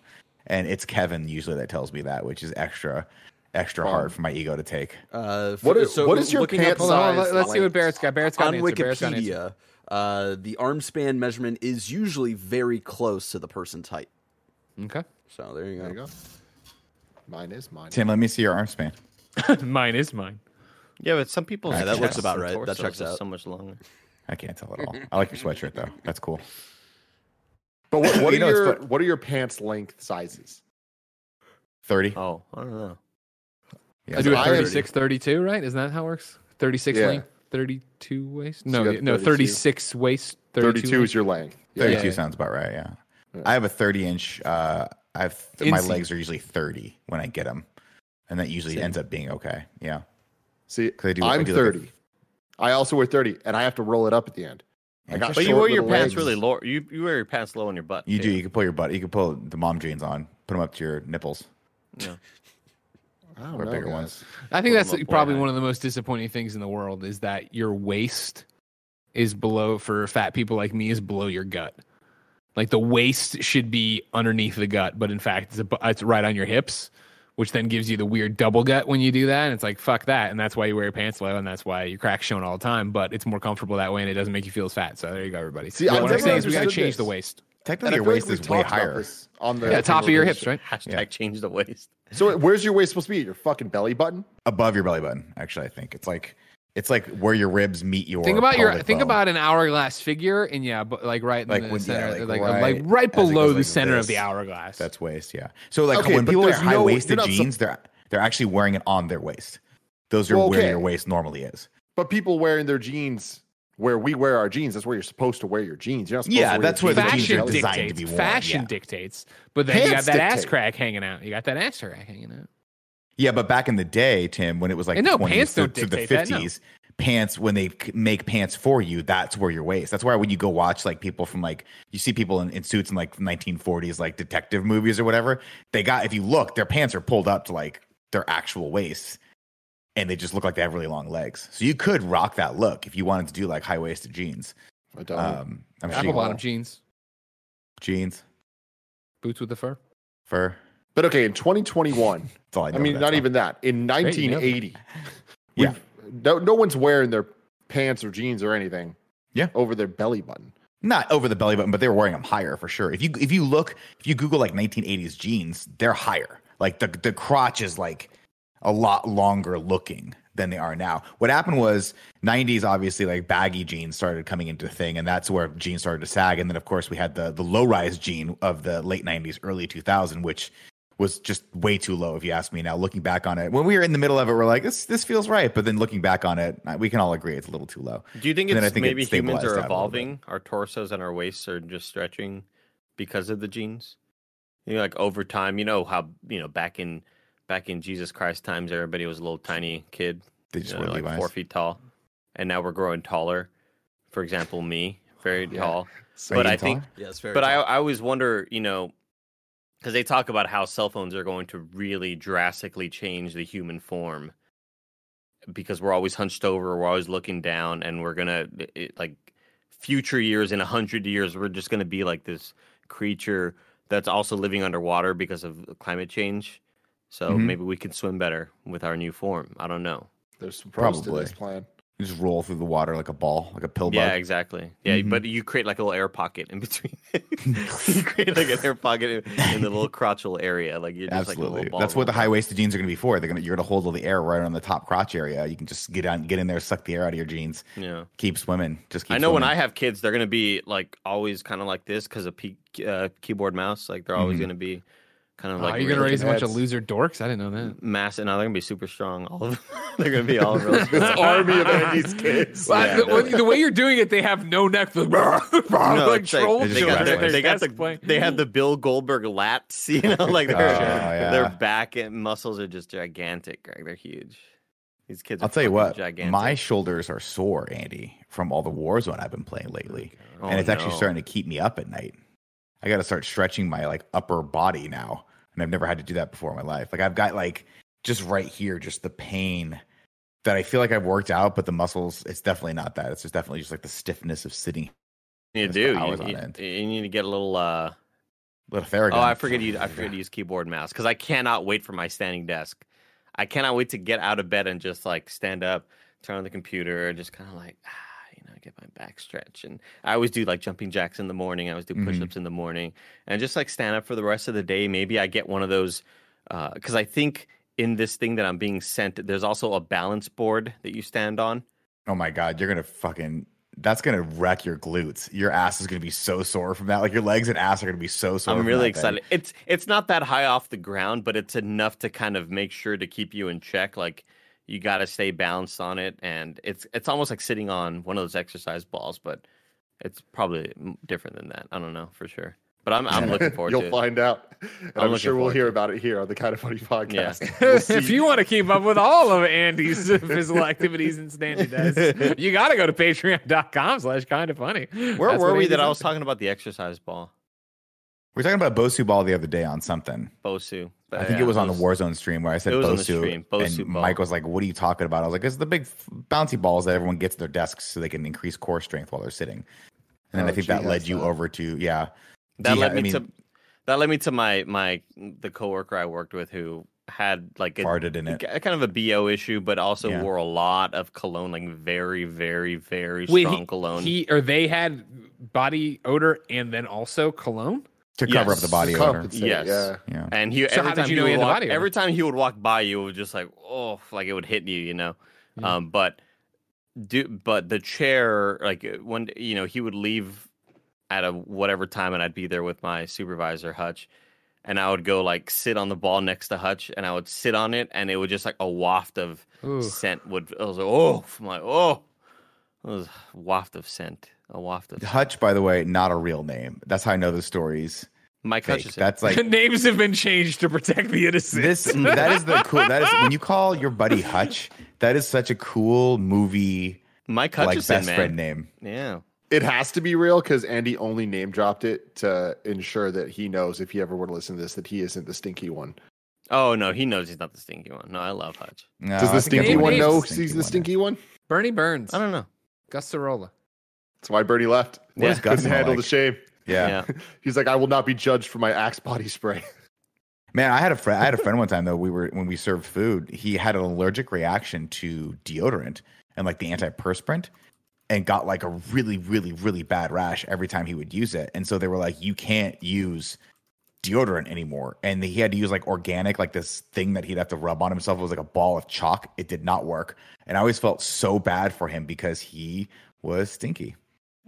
and it's Kevin usually that tells me that, which is extra, extra hard for my ego to take. Uh, What f- is- so what is your looking pant up Hold on, size let, us see what? Barrett's got. Barrett's got on an answer. Barrett's got an answer. Wikipedia? Uh, the arm span measurement is usually very close to the person's height. Okay. So there you go. There you go. Mine is mine. Tim, let me see your arm span. mine is mine. Yeah, but some people Yeah, that looks about right. That checks out. so much longer. I can't tell at all. I like your sweatshirt though. That's cool. But what, what You are know, your what are your pants length sizes? Thirty. Oh, I don't know. Yeah, I do a I had- 36, 32, right? Isn't that how it works? 36 Yeah. length, 32 waist? No, you got no, 36 waist, 32, 32 waist. is your length. Yeah. Thirty-two yeah. sounds about right. Yeah. Yeah. I have a thirty inch. Uh, I have my legs are usually thirty when I get them, and that usually Same. ends up being okay. Yeah. See, 'Cause I do- I I'm do like a- 30. I also wear 30, and I have to roll it up at the end. I got But you wear your pants legs. really low. You you wear your pants low on your butt. You too. do. You can pull your butt. You can pull the mom jeans on. Put them up to your nipples. Yeah. I don't or know, bigger guys. ones. I think Pull that's them up way probably one of the most disappointing things in the world is that your waist is below for fat people like me is below your gut. Like the waist should be underneath the gut, but in fact it's, abo- it's right on your hips, which then gives you the weird double gut when you do that. And it's like fuck that, and that's why you wear your pants low, and that's why your crack's showing all the time. But it's more comfortable that way, and it doesn't make you feel as fat. So there you go, everybody. See, what I've I'm saying is we got to understood change the waist. And Technically, your waist like we is way talked about higher. on the Yeah, top of your hips, right? Hashtag change the waist. So where's your waist supposed to be? Your fucking belly button? Above your belly button. Actually, I think it's like it's like where your ribs meet your. Think about your pelvic think bone. about an hourglass figure, and yeah, but like right in Like the when- center, like like like, right right below the like center of the hourglass. That's waist. Yeah. So like Okay, when people wear high waisted you're not jeans, they're they're actually wearing it on their waist. Those are Well, where your waist normally is. But people wearing their jeans where we wear our jeans, that's where you're supposed to wear your jeans. You're not supposed Yeah, to wear that's your where the jeans fashion are belly designed to dictates. be worn, fashion yeah. dictates, but then you got Pants that ass crack hanging out. You got that ass crack hanging out. Yeah, but back in the day, Tim, when it was like And no, the 20s pants to, don't to the dictate that, no. 50s, pants when they make pants for you, that's where your waist. That's why when you go watch like people from like you see people in, in suits in like 1940s like detective movies or whatever, they got if you look, their pants are pulled up to like their actual waist. And they just look like they have really long legs. So you could rock that look if you wanted to do like high waisted jeans. I don't. Um, I'm sure Apple you bottom will. jeans, jeans, boots with the fur. fur. But okay, in 2021, That's I. I mean, not all. even that. In Great, you know. 1980, Yeah. no, no one's wearing their pants or jeans or anything. Yeah. over their belly button. not over the belly button, but they were wearing them higher for sure. If you if you look, if you Google like 1980s jeans, they're higher. Like the the crotch is like a lot longer looking than they are now. What happened was 90s obviously like baggy jeans started coming into a thing, and that's where jeans started to sag. And then of course we had the the low rise jean of the late 90s, early 2000, which was just way too low if you ask me now looking back on it when we were in the middle of it we're like this this feels right but then looking back on it we can all agree it's a little too low Do you think And then I it's think it maybe humans are out a little bit. evolving? Our torsos and our waists are just stretching because of the genes. You know, like over time, you know how you know back in back in Jesus Christ times, everybody was a little tiny kid, they you just know, were like four feet tall, and now we're growing taller. For example, me, very Yeah. tall. Are but you I think, taller? Yeah, it's very. but I. I always wonder, you know, because they talk about how cell phones are going to really drastically change the human form because we're always hunched over, we're always looking down, and we're gonna it, like future years in a hundred years, we're just gonna be like this creature that's also living underwater because of climate change. So Mhm. maybe we can swim better with our new form. I don't know. There's some pros to Probably. this plan. You just roll through the water like a ball, like a pill Yeah, exactly. Yeah, Mhm. but you create like a little air pocket in between. you create like an air pocket in, in the little crotchal area. Like you're just like a Absolutely. little ball. That's what the high waisted jeans are going to be for. They're going to you're going to hold all the air right on the top crotch area. You can just get on, get in there, suck the air out of your jeans, Yeah. keep swimming. Just keep. I know when I have kids, they're gonna be like always kind of like this because of pe- uh, keyboard mouse. Like they're always Mhm. gonna be kind of Oh, like are you gonna raise a bunch of loser dorks? I didn't know that. mass, and now they're gonna be super strong. All of them. they're gonna be all real. This army of Andy's kids. Well, Yeah. the, well, the way you're doing it, they have no neck. The, No, like it's like- troll They just they got got, the- the, they got the they have the Bill Goldberg lats. You know, like their Oh, yeah. their back and muscles are just gigantic. Greg. They're huge. These kids. Are I'll tell you what, gigantic. my shoulders are sore, Andy, from all the Warzone I've been playing oh lately, Oh, and it's actually starting to keep me up at night. I got to start stretching my like upper body now, and I've never had to do that before in my life. Like I've got like just right here, just the pain that I feel like I've worked out, but the muscles, it's definitely not that. It's just definitely just like the stiffness of sitting. You do. You, on you, end. you need to get a little. uh Little Theragun. Oh, I forget to use, I forget to use keyboard and mouse because I cannot wait for my standing desk. I cannot wait to get out of bed and just like stand up, turn on the computer, and just kind of like, ah, get my back stretch. And I always do like jumping jacks in the morning. I always do Mhm. push-ups in the morning, and just like stand up for the rest of the day. Maybe I get one of those because I think in this thing that I'm being sent, there's also a balance board that you stand on. Oh my god, you're gonna fucking that's gonna wreck your glutes. Your ass is gonna be so sore from that. Like your legs and ass are gonna be so sore. I'm really that thing. excited. It's it's not that high off the ground, but it's enough to kind of make sure to keep you in check. Like you got to stay balanced on it, and it's it's almost like sitting on one of those exercise balls, but it's probably different than that. I don't know for sure, but I'm I'm looking forward You'll to it. find out. And I'm I'm, sure we'll hear it. about it here on the Kind of Funny podcast. Yeah. We'll if you want to keep up with all of Andy's physical activities and standing desks, you got to go to patreon.com slash kind of funny. Where were we that I was talking about the exercise ball, We were talking about Bosu ball the other day on something. Bosu? But I think yeah, it was on the Warzone stream where I said it was on the Bosu, stream, Bosu and ball. Mike was like, "What are you talking about?" I was like, "It's the big bouncy balls that everyone gets at their desks so they can increase core strength while they're sitting." And then Oh, I think G that led you that. over to yeah. That led I me mean, to that led me to my my the coworker I worked with who had like a, farted in it. a kind of a bo issue, but also Yeah. wore a lot of cologne, like very very very Wait, strong he, cologne. he or they had body odor and then also cologne? To cover up the body odor. Yes. Yeah. Yeah. and he So every how did time you know he he would the walk, body odor? every time he would walk by you, it was just like oh, like it would hit you, you know. Yeah. Um, but do but the chair, like when you know, he would leave at a whatever time, and I'd be there with my supervisor Hutch, and I would go like sit on the ball next to Hutch, and I would sit on it, and it would just like a waft of Ooh. scent would. I was like, oh, I'm like, oh, it was a waft of scent, a waft of Hutch, by the way, not a real name. That's how I know the stories. Mike Fake. Hutchison. That's like Names have been changed to protect the innocent. this. Mm, that is the cool. That is when you call your buddy Hutch. That is such a cool movie Mike like Hutchison, best man. friend name. Yeah. It has to be real because Andy only name dropped it to ensure that he knows if he ever were to listen to this that he isn't the stinky one. Oh no, he knows he's not the stinky one. No, I love Hutch. No, Does the stinky one know knows he's the stinky one? Burnie Burns, I don't know. Gus Sorola. That's why Burnie left. What Yeah. Couldn't handle like? the shame. Yeah. He's like, I will not be judged for my Axe body spray. Man, I had a friend. I had a friend one time though. We were when we served food. He had an allergic reaction to deodorant and like the antiperspirant, and got like a really, really, really bad rash every time he would use it. And so they were like, "You can't use deodorant anymore." And he had to use like organic, like this thing that he'd have to rub on himself. It was like a ball of chalk. It did not work, and I always felt so bad for him because he was stinky,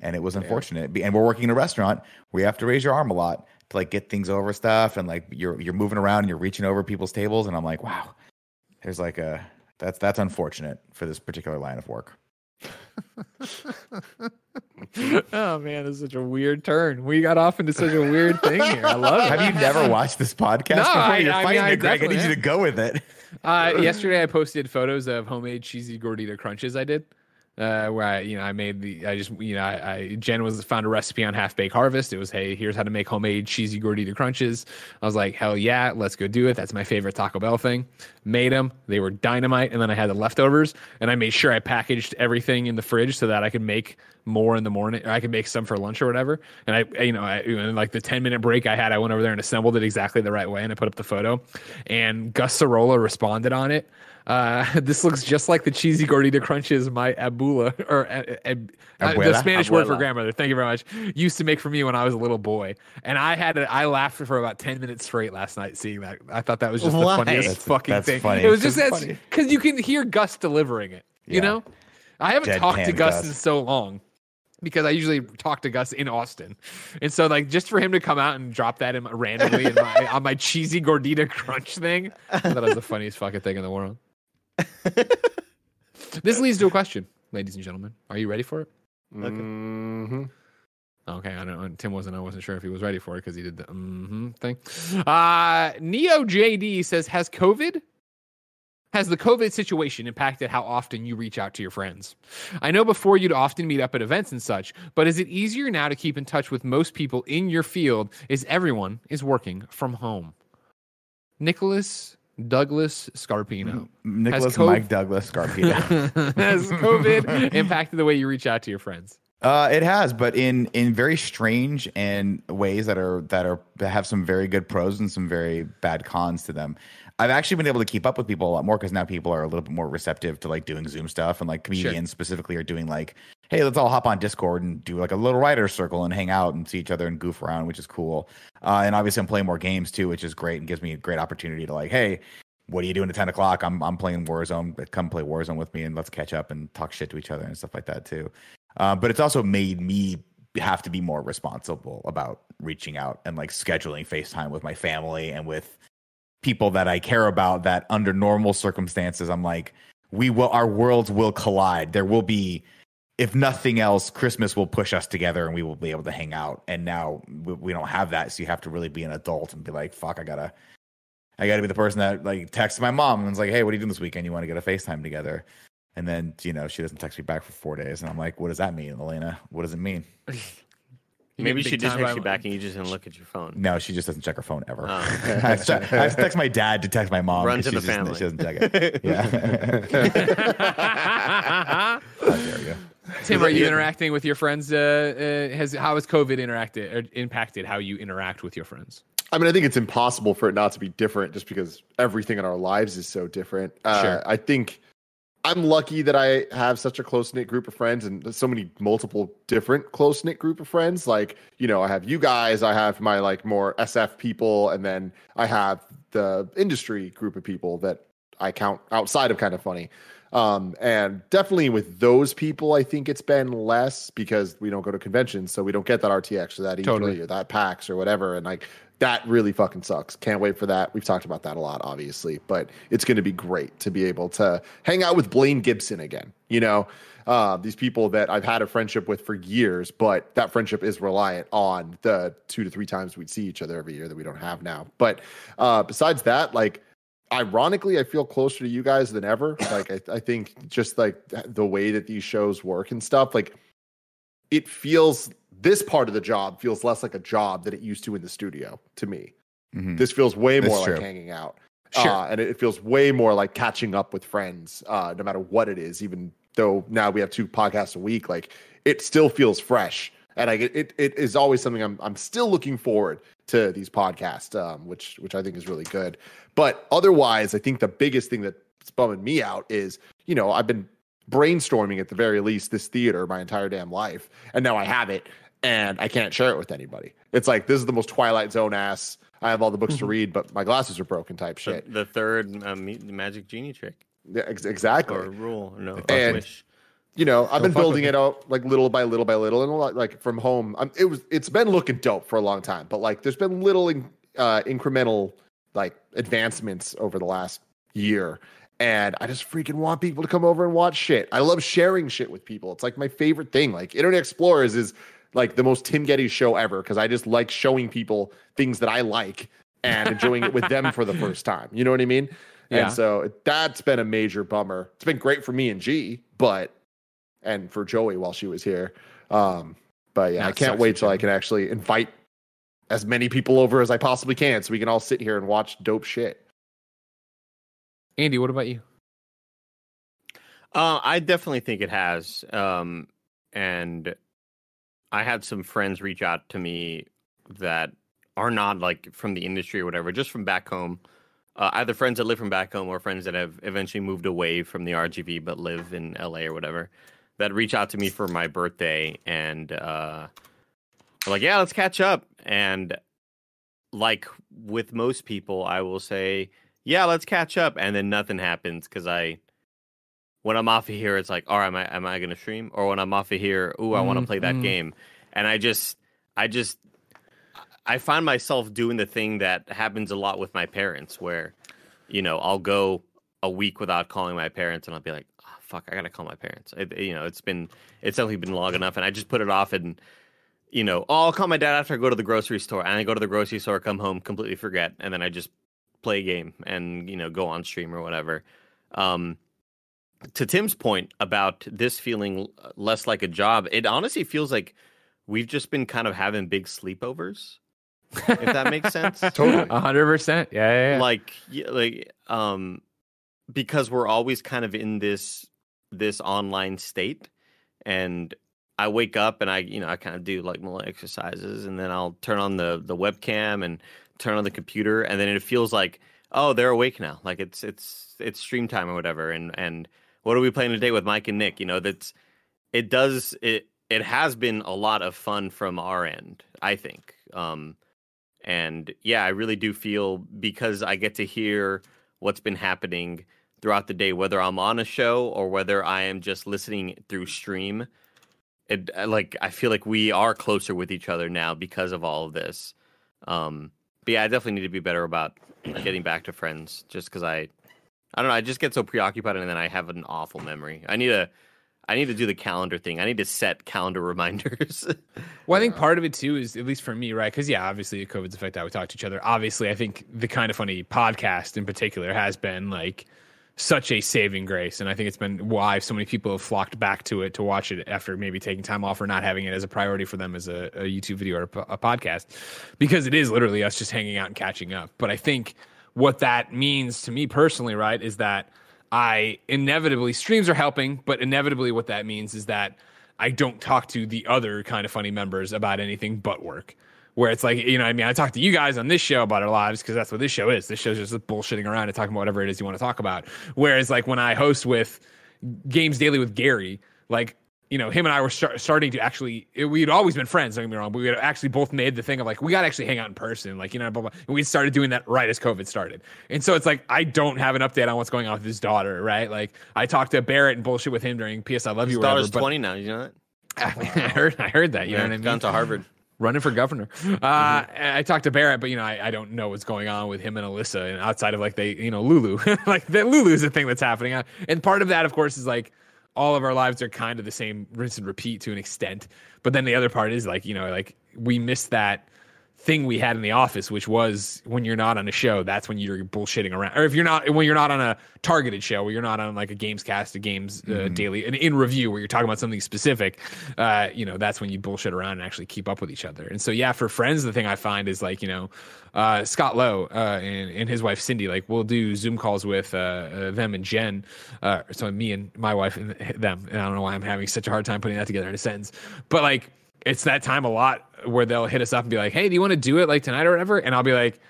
and it was unfortunate. Be- And we're working in a restaurant where you have to raise your arm a lot to like get things over stuff, and like you're you're moving around and you're reaching over people's tables, and I'm like, wow, there's like a that's that's unfortunate for this particular line of work. oh man, this is such a weird turn. We got off into such a weird thing here. I love it. Have you never watched this podcast? No, before? I- You're I fighting I it, Greg. I need you to go with it. Uh, yesterday, I posted photos of homemade cheesy gordita crunches I did. Uh, where I, you know, I made the, I just, you know, I, I Jen was found a recipe on Half Baked Harvest. It was, hey, here's how to make homemade cheesy gordita crunches. I was like, hell yeah, let's go do it. That's my favorite Taco Bell thing. Made them. They were dynamite. And then I had the leftovers, and I made sure I packaged everything in the fridge so that I could make more in the morning. Or I could make some for lunch or whatever. And I, you know, I, like the 10 minute break I had, I went over there and assembled it exactly the right way, and I put up the photo. And Gus Sorola responded on it. Uh, this looks just like the cheesy gordita crunches my abula or uh, uh, uh, the Abuela? Spanish word for grandmother. Thank you very much. Used to make for me when I was a little boy, and I had to, I laughed for about ten minutes straight last night seeing that. I thought that was just Why? the funniest That's- fucking that's thing. funny. It was just that's because you can hear Gus delivering it. You Yeah. know, I haven't talked to Gus, Gus. in so long. Because I usually talk to Gus in Austin, and so like just for him to come out and drop that in randomly in my, on my cheesy gordita crunch thing, I thought it was the funniest fucking thing in the world. this leads to a question, ladies and gentlemen. Are you ready for it? Mhm. Okay, I don't. Tim wasn't. I wasn't sure if he was ready for it because he did the mm-hmm thing. Uh, Neo JD says, "Has COVID has the COVID situation impacted how often you reach out to your friends? I know before you'd often meet up at events and such, but is it easier now to keep in touch with most people in your field as everyone is working from home?" Nicholas Douglas Scarpino. Nicholas Cove- Mike Douglas Scarpino. has COVID impacted the way you reach out to your friends? Uh, it has, but in in very strange and ways that are that are that have some very good pros and some very bad cons to them. I've actually been able to keep up with people a lot more because now people are a little bit more receptive to like doing Zoom stuff and like comedians specifically are doing like hey, let's all hop on Discord and do like a little writer circle and hang out and see each other and goof around, which is cool. Uh, and obviously, I'm playing more games too, which is great and gives me a great opportunity to like, hey, what are you doing at 10 o'clock? I'm I'm playing Warzone. Come play Warzone with me and let's catch up and talk shit to each other and stuff like that too. Uh, but it's also made me have to be more responsible about reaching out and like scheduling FaceTime with my family and with people that I care about that under normal circumstances I'm like we will our worlds will collide. There will be if nothing else Christmas will push us together and we will be able to hang out. And now we, we don't have that so you have to really be an adult and be like fuck I got to I got to be the person that like texts my mom and is like, "Hey, what are you doing this weekend? You want to get a FaceTime together?" And then you know she doesn't text me back for four days, and I'm like, "What does that mean, Elena? What does it mean?" Maybe she just time text you back and you just didn't look at your phone. No, she just doesn't check her phone ever. Oh. I, have to, I have to text my dad to text my mom. Run 'cause to she the just- family. She doesn't check it. Yeah. How dare you? Tim, are you interacting with your friends? Uh, uh, has how has COVID interacted or impacted how you interact with your friends? I mean, I think it's impossible for it not to be different just because everything in our lives is so different. Uh, Sure. I think I'm lucky that I have such a close knit group of friends and so many multiple different close knit group of friends. Like, you know, I have you guys, I have my like more SF people, and then I have the industry group of people that I count outside of kind of funny. Um, and definitely with those people, I think it's been less because we don't go to conventions, so we don't get that RTX or that E3 Totally. or that PAX or whatever. And like that really fucking sucks. Can't wait for that. We've talked about that a lot, obviously, but it's going to be great to be able to hang out with Blaine Gibson again. You know, uh, these people that I've had a friendship with for years, but that friendship is reliant on the two to three times we'd see each other every year that we don't have now. But uh, besides that, like ironically, I feel closer to you guys than ever. Like I, I think just like the way that these shows work and stuff, like it feels this part of the job feels less like a job than it used to in the studio to me. Mhm. This feels way That's more like true. hanging out. Sure. Uh, and it, it feels way more like catching up with friends, uh, no matter what it is, even though now we have two podcasts a week, like it still feels fresh. And I get it, it is always something I'm I'm still looking forward to these podcasts, um, which which I think is really good. But otherwise, I think the biggest thing that's bumming me out is, you know, I've been brainstorming at the very least this theater my entire damn life, and now I have it, and I can't share it with anybody. It's like this is the most Twilight Zone ass. I have all the books to read, but my glasses are broken. Type shit. the third um, magic genie trick Yeah, ex- exactly. or rule, no, And- wish. You know, I've been building it out like little by little by little, and a lot, like from home. Um, it was it's been looking dope for a long time, but like there's been little in, uh, incremental like advancements over the last year, and I just freaking want people to come over and watch shit. I love sharing shit with people. It's like my favorite thing. Like Internet Explorers is like the most Tim Gettys show ever because I just like showing people things that I like and enjoying it with them for the first time. You know what I mean? Yeah. And so that's been a major bummer. It's been great for me and G, but and for Joey while she was here. Um, but yeah, Yeah, I can't wait for till I can actually invite as many people over as I possibly can so we can all sit here and watch dope shit. Andy, what about you? Uh, I definitely think it has. Um, and I had some friends reach out to me that are not like from the industry or whatever, just from back home. Uh, either friends that live from back home or friends that have eventually moved away from the RGV but live in LA or whatever that reach out to me for my birthday and uh, like, yeah, let's catch up. And like with most people, I will say, yeah, let's catch up. And then nothing happens because I when I'm off of here, it's like, all right, am I am I gonna stream? Or when I'm off of here, ooh, I want to play that Mhm. game. And I just I just I find myself doing the thing that happens a lot with my parents where, you know, I'll go a week without calling my parents and I'll be like, fuck, I gotta call my parents. It, you know, it's been it's definitely been long enough and I just put it off and you know, oh, I'll call my dad after I go to the grocery store. And I go to the grocery store, come home, completely forget, and then I just play a game and, you know, go on stream or whatever. Um to Tim's point about this feeling less like a job, it honestly feels like we've just been kind of having big sleepovers. If that makes sense. Totally. A hundred percent. Yeah, yeah, yeah. Like like um because we're always kind of in this this online state and I wake up and I you know I kind of do like little exercises and then I'll turn on the the webcam and turn on the computer and then it feels like oh they're awake now like it's it's it's stream time or whatever and and what are we playing today with Mike and Nick you know that's it does it it has been a lot of fun from our end, I think. Um, and yeah, I really do feel because I get to hear what's been happening throughout the day, whether I'm on a show or whether I am just listening through stream. It uh, like I feel like we are closer with each other now because of all of this. Um, but yeah, I definitely need to be better about getting back to friends, just because I, I don't know, I just get so preoccupied and then I have an awful memory. I need to, I need to do the calendar thing. I need to set calendar reminders. Well, I think part of it too is at least for me, right? Because yeah, obviously COVID's affected how we talk to each other. Obviously, I think the kind of funny podcast in particular has been like such a saving grace, and I think it's been why so many people have flocked back to it to watch it after maybe taking time off or not having it as a priority for them as a, a YouTube video or a, a podcast, because it is literally us just hanging out and catching up. But I think what that means to me personally, right, is that I inevitably streams are helping, but inevitably what that means is that I don't talk to the other kind of funny members about anything but work. Where it's like, you know, what I mean, I talk to you guys on this show about our lives because that's what this show is. This show's just bullshitting around and talking about whatever it is you want to talk about. Whereas, like, when I host with Games Daily with Gary, like, you know, him and I were start, starting to actually, it, we'd always been friends, don't get me wrong, but we had actually both made the thing of like, we got to actually hang out in person, like, you know, blah, blah. And we started doing that right as COVID started. And so it's like, I don't have an update on what's going on with his daughter, right? Like, I talked to Barrett and bullshit with him during PS I Love His You. whatever, daughter's but- 20 now, you know that? I heard, I heard that. You know what I mean? Gone to Harvard. Running for governor. Uh, I talked to Barrett, but you know, I, I don't know what's going on with him and Alyssa, and outside of like they, you know, Lulu, like the Lulu is the thing that's happening, Uh, and part of that, of course, is like all of our lives are kind of the same rinse and repeat to an extent. But then the other part is like, you know, like we miss that thing we had in the office, which was when you're not on a show, that's when you're bullshitting around. Or if you're not, when you're not on a targeted show, where you're not on like a games cast, a games uh, daily, an in review where you're talking about something specific, uh, you know, that's when you bullshit around and actually keep up with each other. And so, yeah, for friends, the thing I find is like, you know, uh, Scott Lowe uh, and, and his wife Cindy, like we'll do Zoom calls with uh, uh, them and Jen. Uh, so me and my wife and them. And I don't know why I'm having such a hard time putting that together in a sentence, but like it's that time a lot where they'll hit us up and be like, "Hey, do you want to do it like tonight or whatever?" And I'll be like,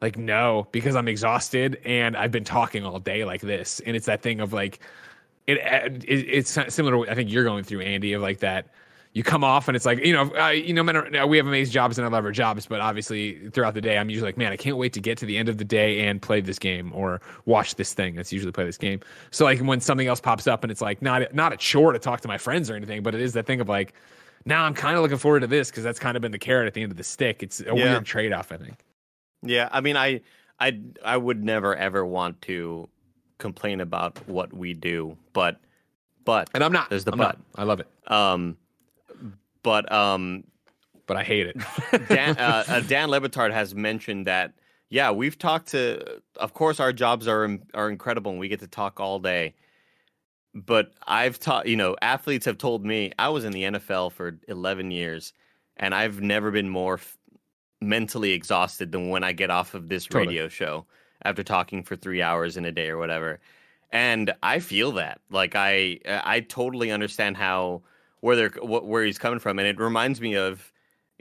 "Like no, because I'm exhausted and I've been talking all day like this." And it's that thing of like, it, it it's similar to what I think you're going through, Andy, of like that. You come off and it's like you know, uh, you know, we have amazing jobs and I love our jobs, but obviously throughout the day, I'm usually like, man, I can't wait to get to the end of the day and play this game or watch this thing. That's usually play this game. So like when something else pops up and it's like not not a chore to talk to my friends or anything, but it is that thing of like now I'm kind of looking forward to this because that's kind of been the carrot at the end of the stick. It's a Yeah. weird trade off, I think. Yeah, I mean, I, I, I would never ever want to complain about what we do, but, but, And I'm not. There's the I'm but. not. I love it, um, but um, but I hate it. Dan, uh, uh, Dan Le Batard has mentioned that. Yeah, we've talked to. Of course, our jobs are are incredible, and we get to talk all day. But I've taught. You know, athletes have told me I was in the NFL for eleven years, and I've never been more f- mentally exhausted than when I get off of this Totally. radio show after talking for three hours in a day or whatever. And I feel that. Like I, I totally understand how where they're wh- where he's coming from, and it reminds me of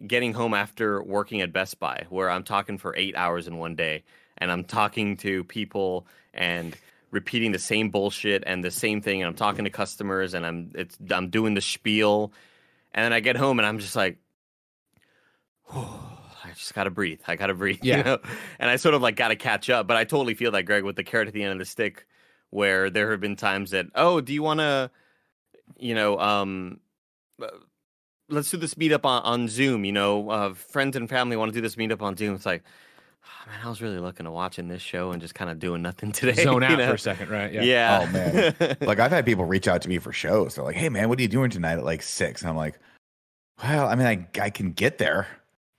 getting home after working at Best Buy, where I'm talking for eight hours in one day, and I'm talking to people and repeating the same bullshit and the same thing, and I'm talking to customers, and I'm it's I'm doing the spiel, and then I get home and I'm just like, I just gotta breathe. I gotta breathe. Yeah. You know? And I sort of like gotta catch up. But I totally feel that Greg with the carrot at the end of the stick, where there have been times that, oh, do you wanna, you know, um uh, let's do this meetup on, on Zoom. You know, uh, friends and family want to do this meetup on Zoom. It's like, "Oh, man, I was really looking to watching this show and just kind of doing nothing today. Zone you out know? for a second, right? Yeah. Oh, man. like I've had people reach out to me for shows. They're like, "Hey man, what are you doing tonight at like 6? And I'm like, "Well, I mean, I I can get there.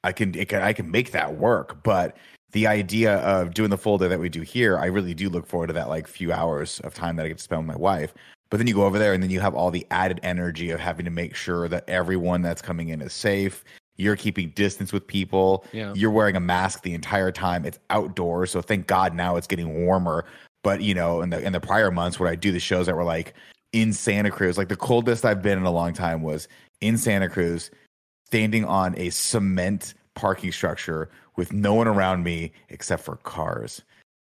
I can, it can I can make that work, but the idea of doing the full day that we do here, I really do look forward to that like few hours of time that I get to spend with my wife. But then you go over there and then you have all the added energy of having to make sure that everyone that's coming in is safe. You're keeping distance with people. Yeah. You're wearing a mask the entire time. It's outdoors, so thank God now it's getting warmer. But you know, in the in the prior months where I do the shows that were like in Santa Cruz, like the coldest I've been in a long time was in Santa Cruz, standing on a cement parking structure with no one around me except for cars.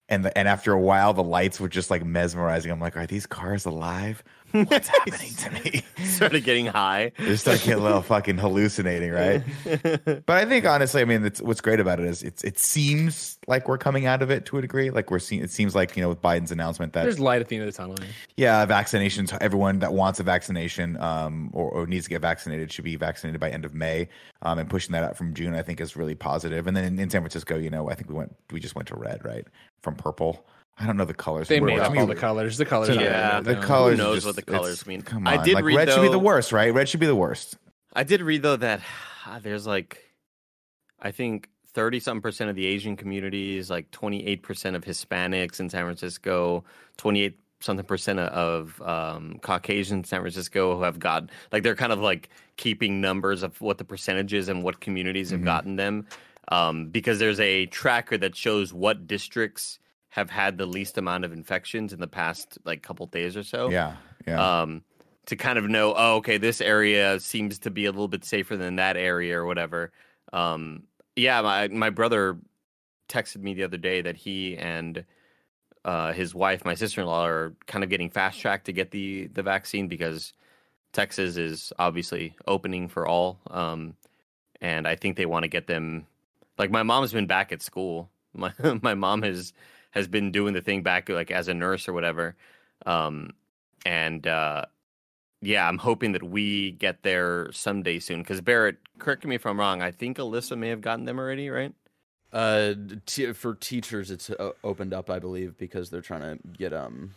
And the, and after a while, the lights were just like mesmerizing. I'm like, are these cars alive? What's happening to me? Started getting high. You start getting a little fucking hallucinating, right? but I think honestly, I mean, it's, what's great about it is it's it seems like we're coming out of it to a degree. Like we're seeing, it seems like you know with Biden's announcement that There's light at the end of the tunnel. yeah, vaccinations. Everyone that wants a vaccination um, or, or needs to get vaccinated should be vaccinated by end of May. Um, and pushing that out from June, I think, is really positive. And then in, in San Francisco, you know, I think we went, we just went to red, right, from purple. I don't know the colors. They Where- made I up mean, all the colors. The colors. Yeah, are the no. colors. Who knows just- what the colors mean? Come on. I did like, read, red should be the worst, right? Red should be the worst. I did read though that ah, there's like, I think thirty something percent of the Asian communities, like twenty eight percent of Hispanics in San Francisco, twenty eight something percent of um, Caucasian San Francisco who have got like they're kind of like keeping numbers of what the percentages and what communities have Mhm. gotten them, um, because there's a tracker that shows what districts have had the least amount of infections in the past like couple days or so Yeah, yeah. um, to kind of know, oh, okay, this area seems to be a little bit safer than that area or whatever. Um, yeah, my my brother texted me the other day that he and uh, his wife, my sister in law, are kind of getting fast tracked to get the the vaccine because Texas is obviously opening for all, um, and I think they want to get them. Like my mom's been back at school. My my mom has has been doing the thing back like as a nurse or whatever. Um, and uh, yeah, I'm hoping that we get there someday soon. Because Barrett, correct me if I'm wrong. I think Alyssa may have gotten them already, right? Uh, t- for teachers, it's uh, opened up, I believe, because they're trying to get um,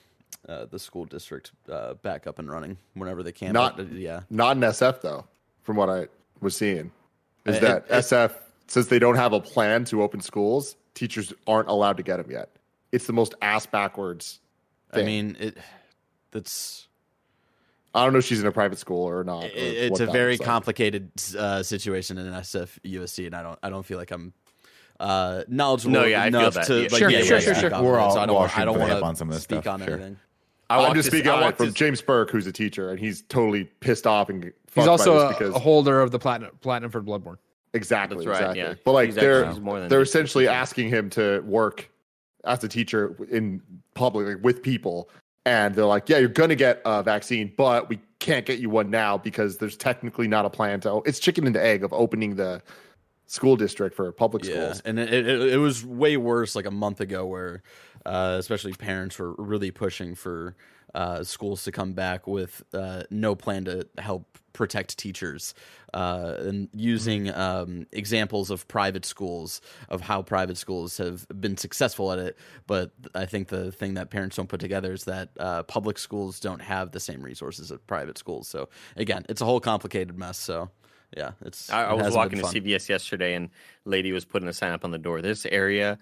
uh, the school district uh, back up and running whenever they can. Not- but, uh, yeah. Not in SF though, from what I was seeing, is Uh, that it- it- SF since they don't have a plan to open schools, teachers aren't allowed to get them yet. It's the most ass backwards. I mean, it. That's I don't know if she's in a private school or not. or it's a very looks like. complicated uh, situation in SFUSD, and I don't I don't feel like I'm uh, knowledgeable No, yeah, enough to Yeah. like, Sure, yeah, sure, yeah, sure, sure. We're all- so I we're all don't I don't shooting for the want on some of to this speak stuff, on sure. anything. I I'm walked just speaking I on it walked from this- James Burke, who's a teacher, and he's totally pissed off and He's also by a, because a holder of the platinum platinum for Bloodborne. exactly, That's right, exactly. yeah. But like He's they're more than they're essentially asking him to work as a teacher in public like, with people, and they're like, "Yeah, you're gonna get a vaccine, but we can't get you one now because there's technically not a plan to. It's chicken and the egg of opening the school district for public Yeah, schools. and it, it it was way worse like a month ago, where uh, especially parents were really pushing for uh, schools to come back with uh, no plan to help protect teachers uh, and using um, examples of private schools of how private schools have been successful at it. But I think the thing that parents don't put together is that uh, public schools don't have the same resources as private schools. So again, it's a whole complicated mess. So. Yeah, it's. I, I was walking to. CVS yesterday, and lady was putting a sign up on the door. This area,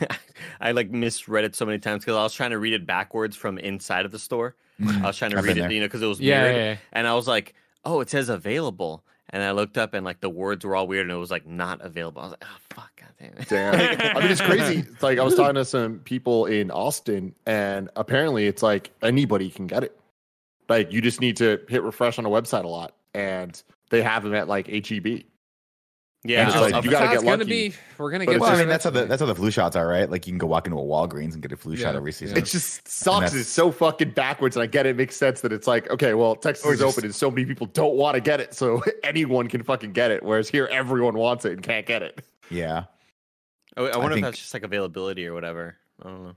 I like misread it so many times because I was trying to read it backwards from inside of the store. I was trying to read it, there. you know, because it was Yeah, mirrored, yeah, yeah. and I was like, "Oh, it says available." And I looked up, and like the words were all weird, and it was like not available. I was like, "Oh fuck, god damn it!" Damn. I mean, it's crazy. It's like I was talking to some people in Austin, and apparently, it's like anybody can get it. Like you just need to hit refresh on a website a lot, and they have them at like E HEB. Yeah, And it's I was- like, I you gotta That's get gonna lucky. be. We're gonna But get. it's Well, I mean, that's how the that's how the flu shots are, right? Like you can go walk into a Walgreens and get a flu shot every season. yeah. It just sucks. It's so fucking backwards, and I get it. it makes sense that it's like, okay, well, Texas is just- open, and so many people don't want to get it, so anyone can fucking get it. Whereas here, everyone wants it and can't get it. yeah, I, I wonder think- if that's just like availability or whatever. I don't know.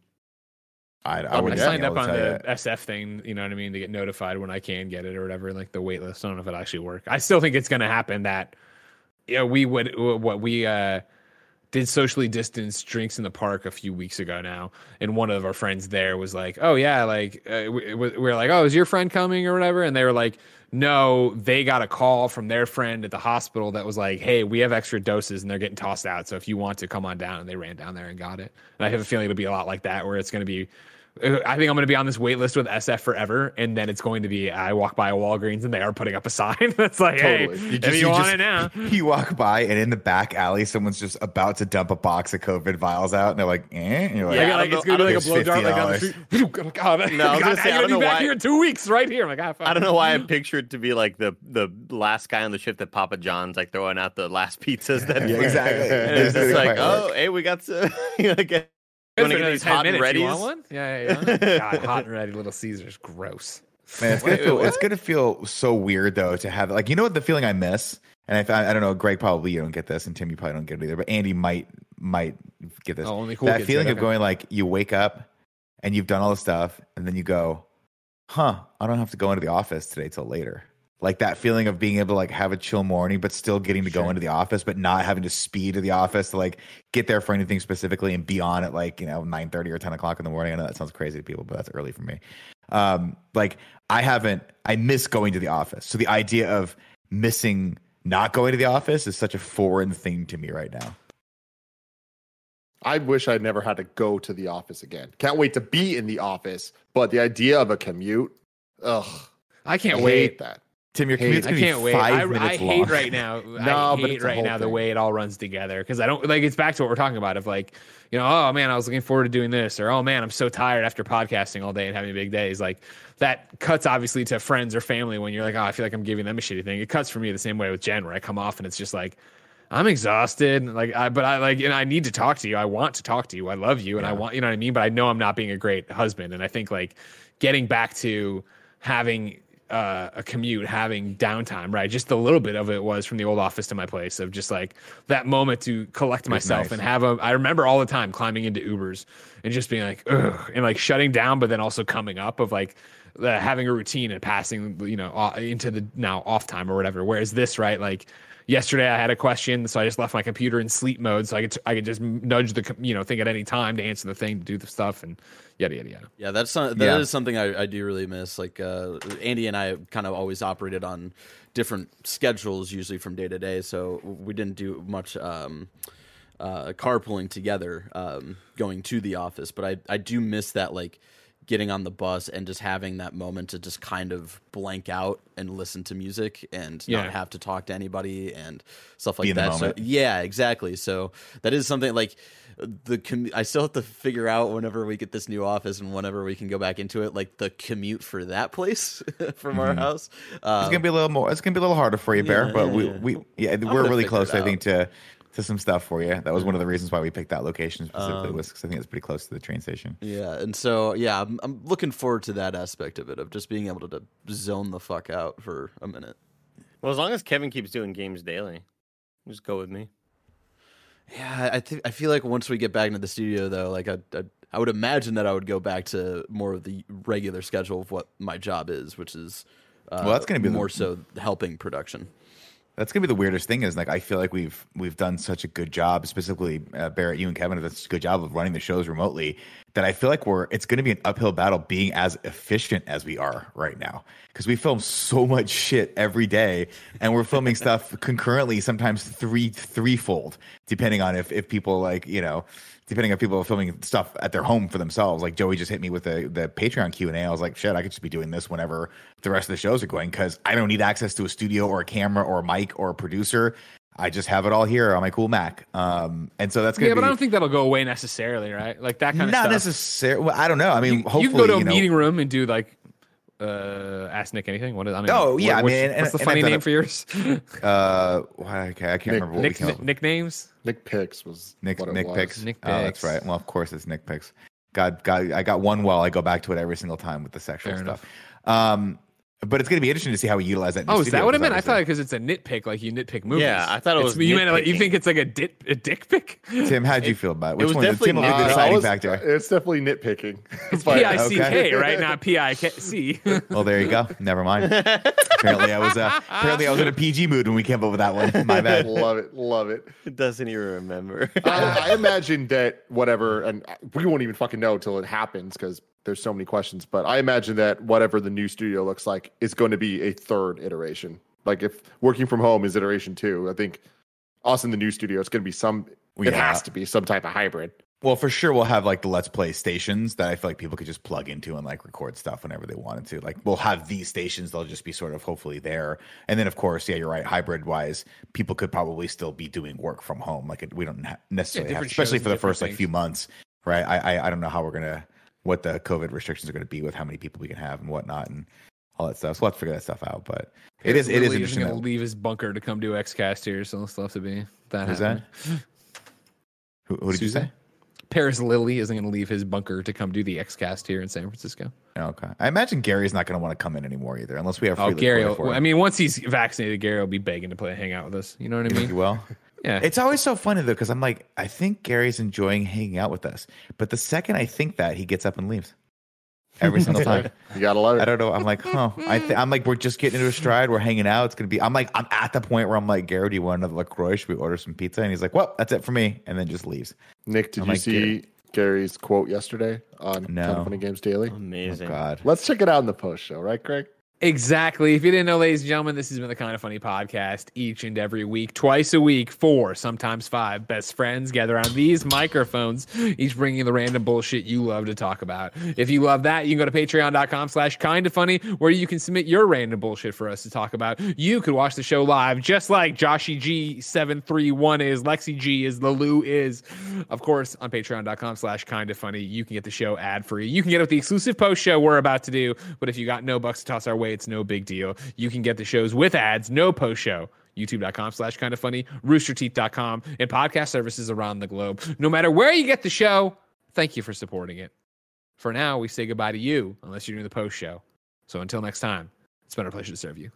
I, I, I would I signed up on the you. SF thing, you know what I mean, to get notified when I can get it or whatever, like the wait list. I don't know if it actually work. I still think it's going to happen that, know, we would, what we, uh, did socially distanced drinks in the park a few weeks ago now, and one of our friends there was like, "Oh yeah, like uh, we, we were like, oh, is your friend coming or whatever?" And they were like, "No, they got a call from their friend at the hospital that was like, hey, we have extra doses and they're getting tossed out, so if you want to come on down." And they ran down there and got it. And I have a feeling it'll be a lot like that, where it's going to be. I think I'm going to be on this wait list with SF forever, and then it's going to be I walk by a Walgreens and they are putting up a sign that's like, Totally. "Hey, You if just- you, you want just- it now." You walk by and in the back alley, someone's just about to dump a box of COVID vials out, and they're like, "Eh," and you're like, Like, Yeah, like it's gonna be like a don't- blow dart like down the $50. street. God, No, I was God, gonna say, I don't gonna know be back why- here in two weeks, right here. I'm like, ah, fuck. I don't know why I pictured to be like the the last guy on the shift at Papa John's, like throwing out the last pizzas. That Yeah, exactly. And it's just like, oh, hey, we got to, you know, get You wanna For get another these hot and minutes, you want one? Yeah, yeah, yeah. God, hot and ready Little Caesars, gross. Man, it's gonna feel it's gonna feel so weird though to have like you know what the feeling I miss, and I I don't know Greg probably you don't get this, and Tim you probably don't get it either, but Andy might might get this. Oh, only cool that feeling get it, of okay. going like you wake up and you've done all the stuff, and then you go, huh? I don't have to go into the office today till later. Like that feeling of being able to like have a chill morning, but still getting to go into the office, but not having to speed to the office to like get there for anything specifically and be on at like you know nine thirty or ten o'clock in the morning. I know that sounds crazy to people, but that's early for me. Um, like I haven't, I miss going to the office. So the idea of missing not going to the office is such a foreign thing to me right now. I wish I never had to go to the office again. Can't wait to be in the office, but the idea of a commute, ugh, I can't I wait. hate that. Tim, your Hey, commute's I can't be wait. five I, I hate right now. No, I but hate right now the way it all runs together because I don't like. It's back to what we're talking about of like, you know, oh man, I was looking forward to doing this, or oh man, I'm so tired after podcasting all day and having big days. Like that cuts obviously to friends or family when you're like, oh, I feel like I'm giving them a shitty thing. It cuts for me the same way with Jen, where I come off and it's just like. I'm exhausted. Like, I, but I like, and I need to talk to you. I want to talk to you. I love you, and I want, you know what I mean. But I know I'm not being a great husband. And I think like getting back to having uh, a commute, having downtime, right? Just a little bit of it was from the old office to my place of just like that moment to collect myself nice. and have a. I remember all the time climbing into Ubers and just being like, ugh, and like shutting down, but then also coming up of like uh, having a routine and passing, you know, uh, into the now off time or whatever. Whereas this, right, like yesterday I had a question, so I just left my computer in sleep mode, so I could I could just nudge the you know thing at any time to answer the thing to do the stuff and yada yada yada. Yeah, that's not, that is Yeah. something I, I do really miss. Like uh, Andy and I kind of always operated on different schedules, usually from day to day. So we didn't do much um, uh, carpooling together, um, going to the office. But I I do miss that like getting on the bus and just having that moment to just kind of blank out and listen to music and Yeah. not have to talk to anybody and stuff like Be in the that. So yeah, exactly. So that is something like the commu- I still have to figure out whenever we get this new office and whenever we can go back into it, like the commute for that place from our house. It's Um, gonna be a little more. It's gonna be a little harder for you, Bear. Yeah, but yeah, we, yeah. we, yeah, we're really close. I think to to some stuff for you. That was one of the reasons why we picked that location specifically, Um, was because I think it's pretty close to the train station. yeah, and so yeah, I'm, I'm looking forward to that aspect of it of just being able to, to zone the fuck out for a minute. Well, as long as Kevin keeps doing games daily, just go with me. Yeah, I think I feel like once we get back into the studio, though, like I, I, I would imagine that I would go back to more of the regular schedule of what my job is, which is uh, Well, that's gonna be the- more so helping production. That's gonna be the weirdest thing is like I feel like we've we've done such a good job, specifically uh, Barrett, you and Kevin have done such a good job of running the shows remotely that I feel like we're it's gonna be an uphill battle being as efficient as we are right now because we film so much shit every day and we're filming stuff concurrently, sometimes three threefold, depending on if if people like you know. Depending on people filming stuff at their home for themselves, like Joey just hit me with the the Patreon Q and A. I was like, shit, I could just be doing this whenever the rest of the shows are going because I don't need access to a studio or a camera or a mic or a producer. I just have it all here on my cool Mac. Um, and so that's gonna Yeah, be but I don't think that'll go away necessarily, right? Like that kind of not stuff. necessarily. Well, I don't know. I mean, you, hopefully, you can go to a you know, meeting room and do like uh ask Nick anything. What is I don't Oh, yeah, What- what's, man, and- What's the and funny name it- for yours? Uh, okay, I can't Nick- remember what Nick we came up with. nicknames. Nick Picks was Nick what it Nick was. picks. Nick Oh, that's right. Well, of course it's Nick picks. God, God, I got one well. I go back to it every single time with the sexual Fair stuff. Um, but it's gonna be interesting to see how we utilize that. in the Oh, is that what I 'cause meant? I thought because it's a nitpick, like you nitpick movies. Yeah, I thought it It's- was You meant like you think it's like a dit a dick pick? Tim, how'd you feel about it? Which was one? definitely Tim will give the nitpicking. Uh, deciding was- factor. It's definitely nitpicking. It's But- P I C K, Okay. right? Not P I K C. Well, there you go. Never mind. apparently, I was uh, apparently I was in a PG mood when we came up with that one. My bad. love it, love it. It doesn't even remember. I, I imagine that whatever, and we won't even fucking know till it happens because there's so many questions. But I imagine that whatever the new studio looks like is going to be a third iteration. Like if working from home is iteration two, I think us in the new studio, it's going to be some. Well, It has to be some type of hybrid. Well, for sure, we'll have like the Let's Play stations that I feel like people could just plug into and like record stuff whenever they wanted to. Like we'll have these stations; they'll just be sort of hopefully there. And then, of course, yeah, you're right. Hybrid wise, people could probably still be doing work from home. Like we don't ha- necessarily, have, especially for the and different first like few months, right? I, I I don't know how we're gonna what the COVID restrictions are gonna be with how many people we can have and whatnot and all that stuff. So let's figure that stuff out. But it is it is Lily interesting. going to leave his bunker to come do XCast here, so it'll still have to be that. Who's happening. Who, who did you say? Paris Lilly isn't going to leave his bunker to come do the X cast here in San Francisco. Okay. I imagine Gary's not going to want to come in anymore either, unless we have. Oh, free Gary! liquid for Will, him. I mean, once he's vaccinated, Gary will be begging to play, hang out with us. You know what I You he mean? will. Yeah. It's always so funny though, because I'm like, I think Gary's enjoying hanging out with us, but the second I think that, he gets up and leaves every single time. You gotta love it. I don't know. I'm like, huh? I th- I'm like, we're just getting into a stride. We're hanging out. It's gonna be. I'm like, I'm at the point where I'm like, Gary, do you want another Lacroix? Should we order some pizza? And he's like, well, that's it for me, and then just leaves. Nick, did I'm you like, see Gary's quote yesterday on No. Kind of Funny Games Daily? Oh Amazing. God. Let's check it out in the post show, right, Craig? Exactly. If you didn't know, ladies and gentlemen, this has been the kind of funny podcast each and every week, twice a week, four, sometimes five best friends gather on these microphones, each bringing the random bullshit you love to talk about. If you love that, you can go to patreon.com slash kind of funny, where you can submit your random bullshit for us to talk about. You could watch the show live, just like Joshy G731 is, Lexi G is, Lalu is. Of course, on patreon.com slash kind of funny, you can get the show ad free. You can get it with the exclusive post show we're about to do. But if you got no bucks to toss our way, it's no big deal. You can get the shows with ads, no post show. YouTube.com slash kind of funny, roosterteeth.com, and podcast services around the globe. No matter where you get the show, thank you for supporting it. For now, we say goodbye to you, unless you're doing the post show. So until next time, it's been a pleasure to serve you.